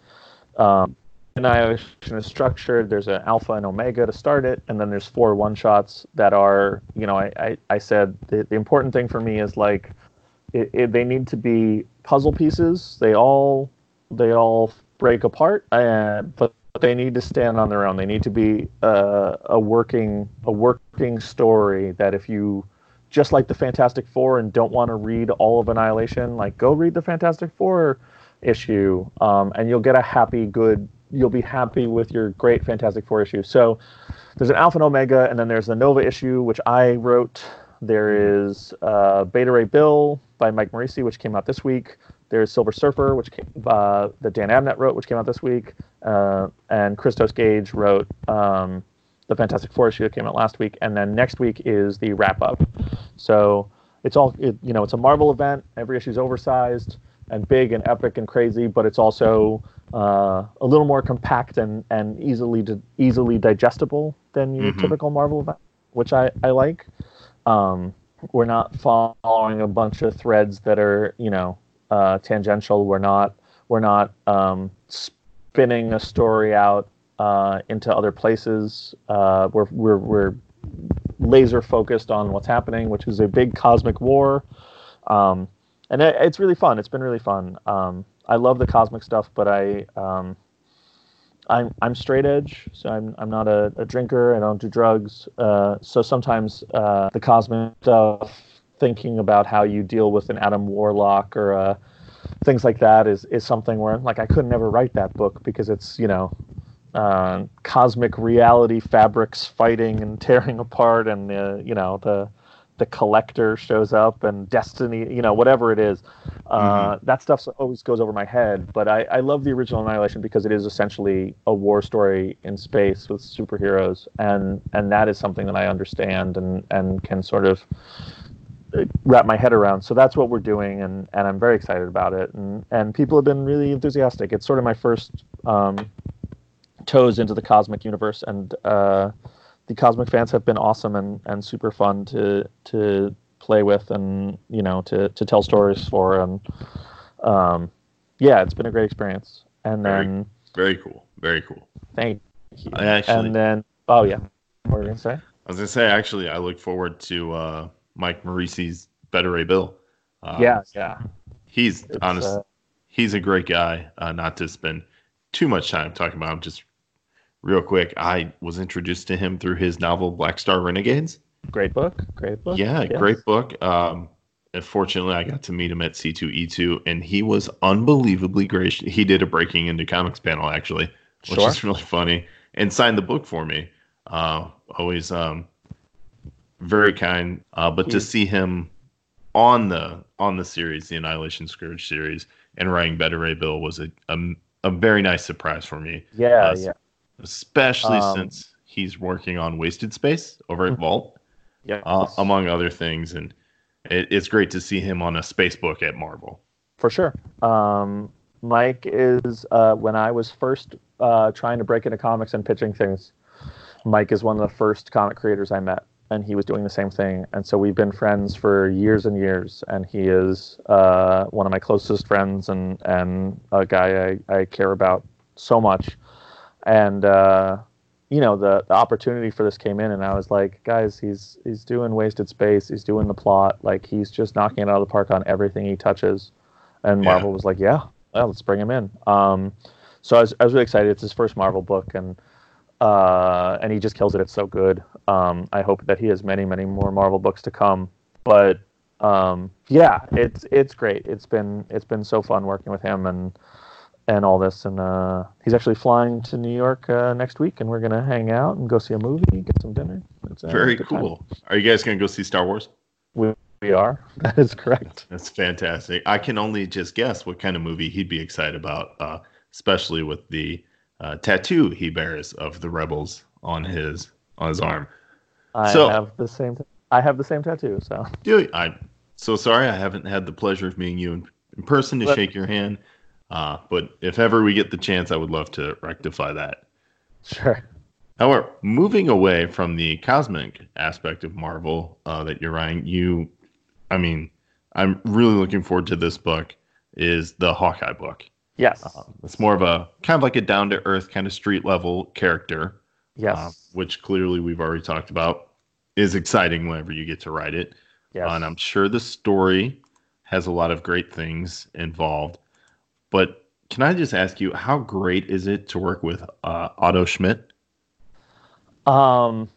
um, Annihilation is structured. There's an alpha and omega to start it, and then there's four one shots that are, you know, I, I, I said the, the important thing for me is like it, it, they need to be puzzle pieces. They all they all break apart, uh, but they need to stand on their own. They need to be uh, a working a working story that if you just like the Fantastic Four and don't want to read all of Annihilation, like go read the Fantastic Four issue, um, and you'll get a happy, good. You'll be happy with your great Fantastic Four issue. So there's an Alpha and Omega, and then there's the Nova issue, which I wrote. There is uh, Beta Ray Bill by Mike Moreci, which came out this week. There's Silver Surfer, which came, uh, that Dan Abnett wrote, which came out this week, uh, and Christos Gage wrote um, the Fantastic Four issue that came out last week, and then next week is the wrap up. So it's all it, you know. It's a Marvel event. Every issue is oversized and big and epic and crazy, but it's also uh, a little more compact and and easily di- easily digestible than your Mhm. typical Marvel event, which I I like. um, we're not following a bunch of threads that are you know uh, tangential. We're not we're not um, spinning a story out uh, into other places. Uh, we're we're we're laser focused on what's happening, which is a big cosmic war. Um, and it, it's really fun. It's been really fun. Um, I love the cosmic stuff, but I um, I'm I'm straight edge, so I'm I'm not a, a drinker. I don't do drugs. Uh, so sometimes uh, the cosmic stuff, thinking about how you deal with an Adam Warlock or uh, things like that, is is something where like I could never write that book because it's you know uh, cosmic reality fabrics fighting and tearing apart, and uh, you know the the collector shows up and destiny you know whatever it is uh, mm-hmm. that stuff always goes over my head. But I, I love the original annihilation because it is essentially a war story in space with superheroes. And and that is something that i understand and and can sort of uh, wrap my head around. So that's what we're doing and and i'm very excited about it. And and people have been really enthusiastic. It's sort of my first um, toes into the cosmic universe and uh, the Cosmic fans have been awesome and, and super fun to to play with and you know to to tell stories for and um, yeah, it's been a great experience. And very, then very cool, very cool. Thank you. I actually, and then oh yeah, what were you gonna say? I was gonna say actually, I look forward to uh, Mike Moreci's Beta Ray Bill. Uh, yeah, yeah. He's honest. Uh, he's a great guy. Uh, not to spend too much time talking about him, just real quick, I was introduced to him through his novel Black Star Renegades. Great book. Great book. Yeah, yes. great book. Um, unfortunately, I got to meet him at C2E2, and he was unbelievably gracious. He did a breaking into comics panel, actually, which sure. is really funny, and signed the book for me. Uh, always um, very kind. Uh, but to see him on the on the series, the Annihilation Scourge series, and writing Beta Ray Bill was a, a, a very nice surprise for me. Yeah, uh, yeah especially um, since he's working on Wasted Space over at mm-hmm. Vault, yeah, uh, among other things, and it, it's great to see him on a space book at Marvel. For sure, um, Mike is uh, when I was first uh, trying to break into comics and pitching things. Mike is one of the first comic creators I met, and he was doing the same thing. And so we've been friends for years and years. And he is uh, one of my closest friends and and a guy I, I care about so much and uh, you know the, the opportunity for this came in and i was like guys he's he's doing wasted space. He's doing the plot. Like he's just knocking it out of the park on everything he touches. And marvel yeah. was like yeah well, let's bring him in. Um, so I was, I was really excited. It's his first marvel book and uh, and he just kills it. It's so good. Um, i hope that he has many many more marvel books to come. But um, yeah it's it's great. It's been it's been so fun working with him and and all this. And uh, he's actually flying to New York uh, next week, and we're gonna hang out and go see a movie, get some dinner. It's, uh, Very cool. Time. Are you guys gonna go see Star Wars? We, we are. That is correct. That's fantastic. I can only just guess what kind of movie he'd be excited about, uh, especially with the uh, tattoo he bears of the rebels on his on his arm. I so, have the same. I have the same tattoo. So. Do I'm So sorry, I haven't had the pleasure of meeting you in, in person to but, shake your hand. Uh, but if ever we get the chance, I would love to rectify that. Sure. However, moving away from the cosmic aspect of Marvel uh, that you're writing, you, I mean, I'm really looking forward to this book. Is the Hawkeye book? Yes. Uh, it's more of a kind of like a down to earth kind of street level character. Yes. Uh, which clearly we've already talked about is exciting whenever you get to write it. Yes. and I'm sure the story has a lot of great things involved. But can I just ask you, how great is it to work with uh, Otto Schmidt? Um,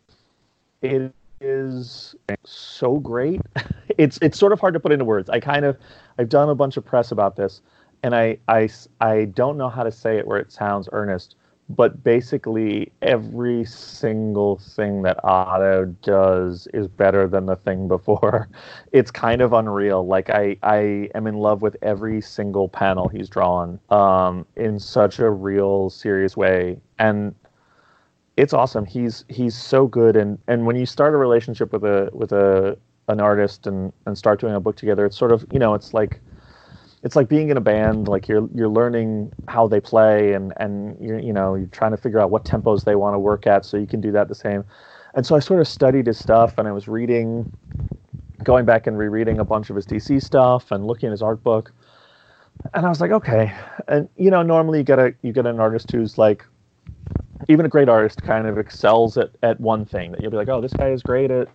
it is so great. It's it's sort of hard to put into words. I kind of I've done a bunch of press about this, and I I I don't know how to say it where it sounds earnest but basically every single thing that Otto does is better than the thing before. It's kind of unreal. Like I, I am in love with every single panel he's drawn um, in such a real, serious way, and it's awesome. He's he's so good, and and when you start a relationship with a with a an artist and and start doing a book together, it's sort of you know it's like it's like being in a band like you're you're learning how they play and and you're you know you're trying to figure out what tempos they want to work at so you can do that the same. And so I sort of studied his stuff, and I was reading, going back and rereading a bunch of his DC stuff, and looking at his art book, and I was like, okay, and you know, normally you get a you get an artist who's like, even a great artist kind of excels at at one thing that you'll be like, oh, this guy is great at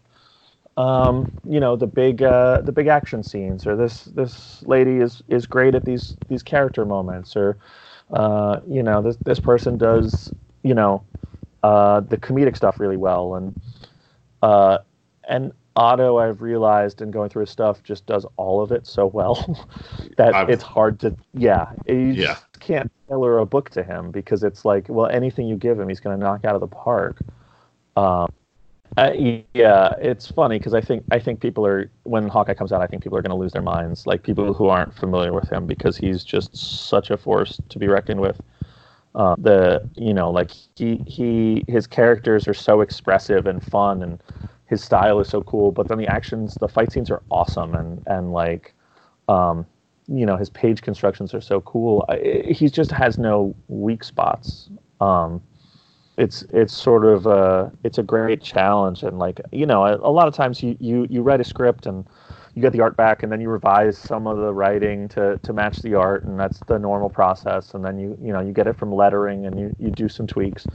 um, you know the big uh, the big action scenes, or this this lady is is great at these these character moments, or uh, you know this this person does you know uh, the comedic stuff really well, and uh, and Otto I've realized in going through his stuff just does all of it so well that I've- it's hard to yeah you Yeah. just can't tailor a book to him because it's like well anything you give him he's going to knock out of the park. Um, uh, yeah, it's funny because I think I think people are when Hawkeye comes out, I think people are going to lose their minds, like people who aren't familiar with him because he's just such a force to be reckoned with. Uh, the you know like he he his characters are so expressive and fun and his style is so cool, but then the actions, the fight scenes are awesome and and like um, you know his page constructions are so cool. He just has no weak spots. Um, it's it's sort of a it's a great challenge and like you know a, a lot of times you, you you write a script and you get the art back and then you revise some of the writing to to match the art and that's the normal process and then you you know you get it from lettering and you you do some tweaks.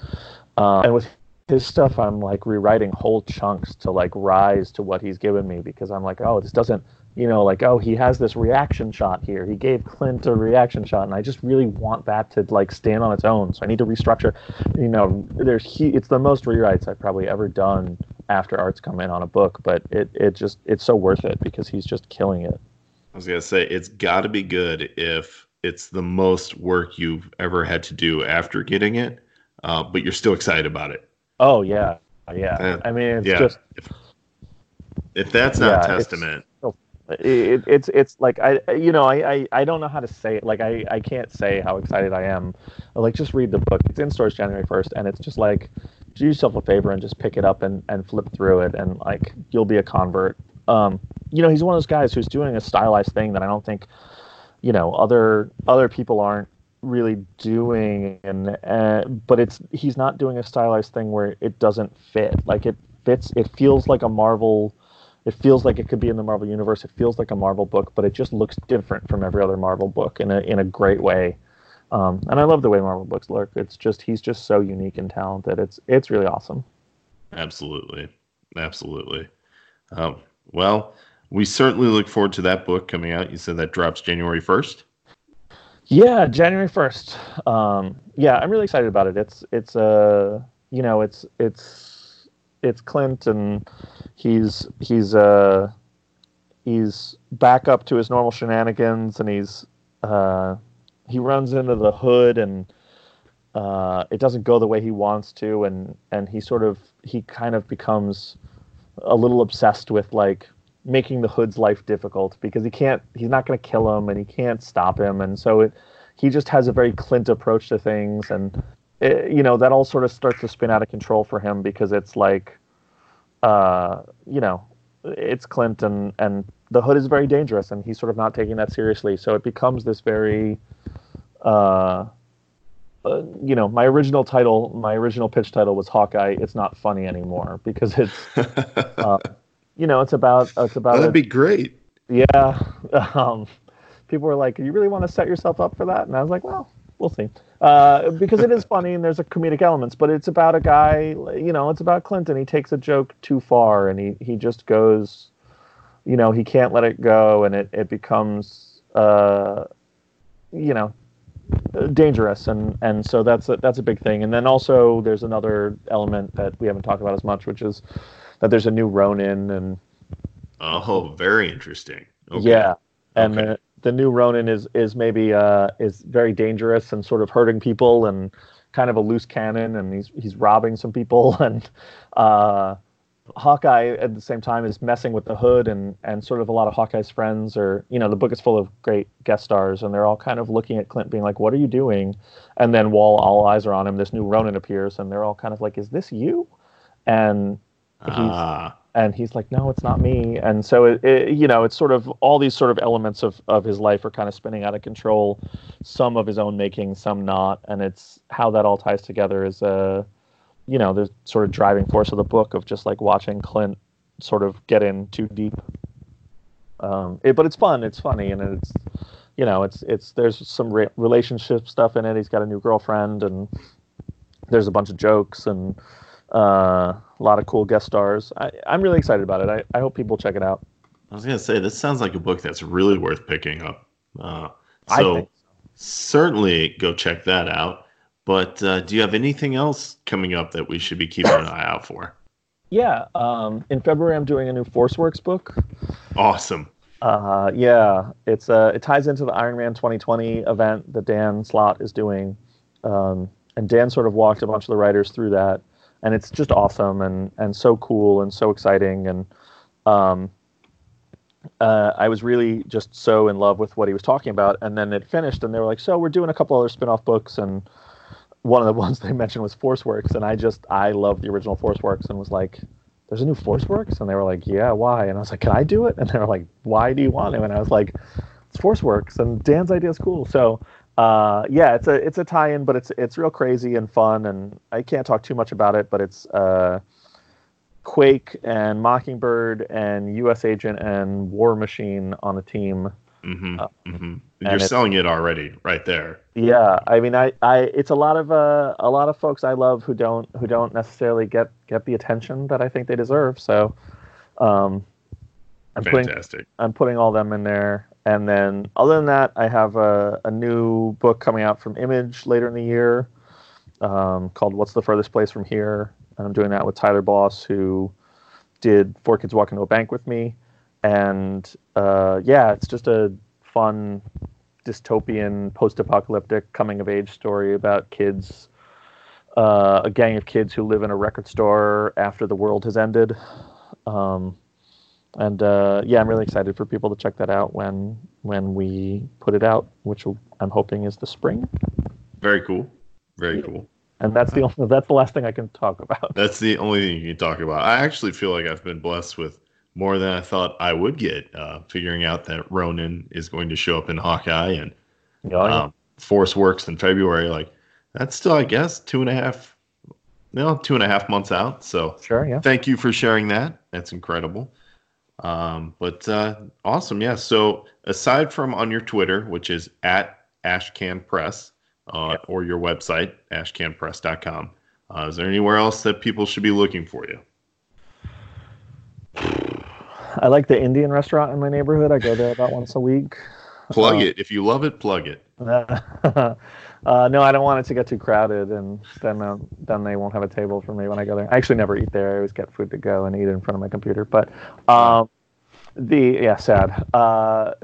Uh, and with his stuff i'm like rewriting whole chunks to like rise to what he's given me because i'm like oh this doesn't you know like oh he has this reaction shot here he gave clint a reaction shot and i just really want that to like stand on its own so i need to restructure you know there's he it's the most rewrites i've probably ever done after art's come in on a book but it it just it's so worth it because he's just killing it I was gonna say it's got to be good if it's the most work you've ever had to do after getting it, uh, but you're still excited about it. oh yeah yeah Yeah. i mean it's yeah. just if, if that's not Yeah, testament, it, it's it's like I you know I, I I don't know how to say it. Like I I can't say how excited I am. Like just read the book. It's in stores January 1st and it's just like do yourself a favor and just pick it up and and flip through it and like you'll be a convert. Um you know he's one of those guys who's doing a stylized thing that I don't think you know other other people aren't really doing and uh, but it's he's not doing a stylized thing where it doesn't fit. Like it fits it feels like a Marvel it feels like it could be in the Marvel universe. It feels like a Marvel book, but it just looks different from every other Marvel book in a in a great way. Um, and I love the way Marvel books look. It's just he's just so unique and talented. It's it's really awesome. absolutely, absolutely. Um, well, we certainly look forward to that book coming out. You said that drops January first. Yeah, January first. Um, yeah, I'm really excited about it. It's it's uh you know it's it's it's Clint and he's he's uh he's back up to his normal shenanigans and he's uh he runs into the hood and uh it doesn't go the way he wants to and and he sort of he kind of becomes a little obsessed with like making the hood's life difficult because he can't he's not going to kill him and he can't stop him and so it he just has a very clint approach to things and it, you know that all sort of starts to spin out of control for him because it's like uh you know it's clint and and the hood is very dangerous and he's sort of not taking that seriously so it becomes this very uh uh, you know, my original title, my original pitch title was Hawkeye. It's not funny anymore because it's, uh, you know, it's about it's about That'd a- be great. yeah. Um, people were like, "You really want to set yourself up for that?" And I was like, "Well, we'll see." Uh, because it is funny and there's a comedic elements, but it's about a guy. You know, it's about Clinton. He takes a joke too far, and he he just goes. You know, he can't let it go, and it it becomes. Uh, you know, dangerous and and so that's a, that's a big thing and then also there's another element that we haven't talked about as much which is that there's a new ronin and Oh, very interesting. Okay. yeah and Okay. The, new ronin is is maybe uh is very dangerous and sort of hurting people and kind of a loose cannon and he's he's robbing some people. And uh Hawkeye at the same time is messing with the hood and and sort of a lot of Hawkeye's friends are you know the book is full of great guest stars and they're all kind of looking at Clint being like what are you doing? And then while all eyes are on him this new Ronin appears and they're all kind of like is this you? And he's Ah, and he's like no it's not me and so it, it you know it's sort of all these sort of elements of of his life are kind of spinning out of control some of his own making some not and it's how that all ties together is uh you know the sort of driving force of the book of just like watching Clint sort of get in too deep. Um, it, but it's fun. It's funny, and it's you know it's it's there's some re- relationship stuff in it. He's got a new girlfriend, and there's a bunch of jokes and uh, a lot of cool guest stars. I, I'm really excited about it. I, I hope people check it out. I was gonna say this sounds like a book that's really worth picking up. Uh, I so certainly go check that out. But uh, do you have anything else coming up that we should be keeping an eye out for? Yeah. Um, in February, I'm doing a new ForceWorks book. Awesome. Uh, yeah, it's uh, it ties into the Iron Man 2020 event that Dan Slott is doing, um, and Dan sort of walked a bunch of the writers through that, and it's just awesome and and so cool and so exciting and um, uh, I was really just so in love with what he was talking about, and then it finished, and they were like, "So we're doing a couple other spin-off books," and one of the ones they mentioned was ForceWorks, and I just I love the original ForceWorks, and was like, "There's a new ForceWorks," and they were like, "Yeah, why?" And I was like, "Can I do it?" And they were like, "Why do you want to?" And I was like, "It's ForceWorks, and Dan's idea is cool." So uh, yeah, it's a it's a tie-in, but it's it's real crazy and fun, and I can't talk too much about it, but it's. Uh, Quake and Mockingbird and U.S. Agent and War Machine on a team. hmm Uh, hmm You're selling it already, right there. Yeah, I mean, I, I, it's a lot of uh, a lot of folks I love who don't who don't necessarily get get the attention that I think they deserve. So, um, I'm putting Fantastic. I'm putting all them in there, and then other than that, I have a, a new book coming out from Image later in the year, um, called "What's the Furthest Place from Here," and I'm doing that with Tyler Boss, who did Four Kids Walk into a Bank with me, and uh, yeah, it's just a fun dystopian post-apocalyptic coming-of-age story about kids, uh, a gang of kids who live in a record store after the world has ended. Um, and uh, yeah, I'm really excited for people to check that out when when we put it out, which I'm hoping is the spring. Very cool. Very cool. And that's the only, that's the last thing I can talk about. That's the only thing you can talk about. I actually feel like I've been blessed with more than I thought I would get. Uh, figuring out that Ronin is going to show up in Hawkeye and Oh, yeah. um, Force Works in February. Like that's still, I guess, two and a half, no, two and a half months out. So sure, yeah. thank you for sharing that. That's incredible. Um, but uh, awesome, yeah. So aside from on your Twitter, which is at Ashcan Press, uh, or your website ashcanpress.com, uh, is there anywhere else that people should be looking for you? I like the Indian restaurant in my neighborhood. I go there about once a week. Plug Uh, it if you love it. Plug it. uh, no, I don't want it to get too crowded, and then uh, then they won't have a table for me when I go there. I actually never eat there. I always get food to go and eat it in front of my computer. But um, the yeah, sad. Uh,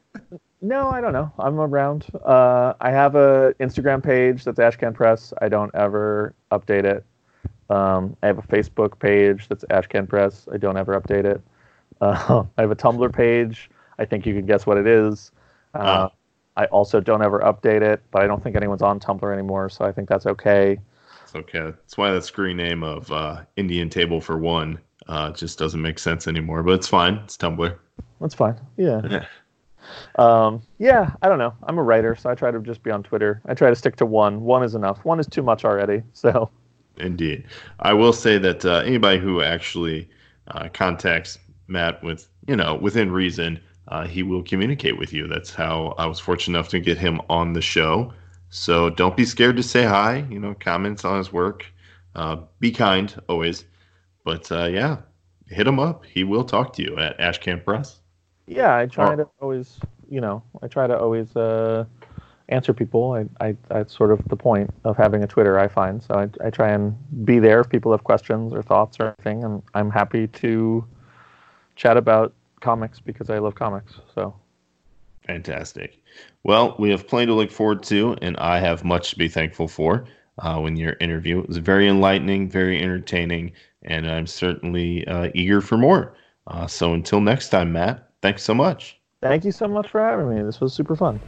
no, I don't know. I'm around. Uh, I have a Instagram page that's Ashcan Press. I don't ever update it. Um, I have a Facebook page that's Ashcan Press. I don't ever update it. Uh, I have a Tumblr page. I think you can guess what it is. Uh, Ah. I also don't ever update it, but I don't think anyone's on Tumblr anymore, so I think that's okay. It's okay. That's why that screen name of uh, Indian Table for One uh, just doesn't make sense anymore. But it's fine. It's Tumblr. That's fine. Yeah. Yeah. Um, yeah, I don't know. I'm a writer, so I try to just be on Twitter. I try to stick to one. One is enough. One is too much already. So, Indeed. I will say that uh, anybody who actually uh, contacts Matt with, you know, within reason, uh, he will communicate with you. That's how I was fortunate enough to get him on the show. So don't be scared to say hi, you know, comments on his work. Uh, be kind always. But uh, yeah, hit him up. He will talk to you at Ashcan Press. yeah, I try Oh. to always, you know, I try to always uh, answer people. I, I, that's sort of the point of having a Twitter, I find. So I, I try and be there if people have questions or thoughts or anything, and I'm happy to chat about comics because I love comics. So, Fantastic. Well, we have plenty to look forward to, and I have much to be thankful for uh, when your interview. It was very enlightening, very entertaining, and I'm certainly uh, eager for more. Uh, so until next time, Matt, thanks so much. thank you so much for having me. This was super fun.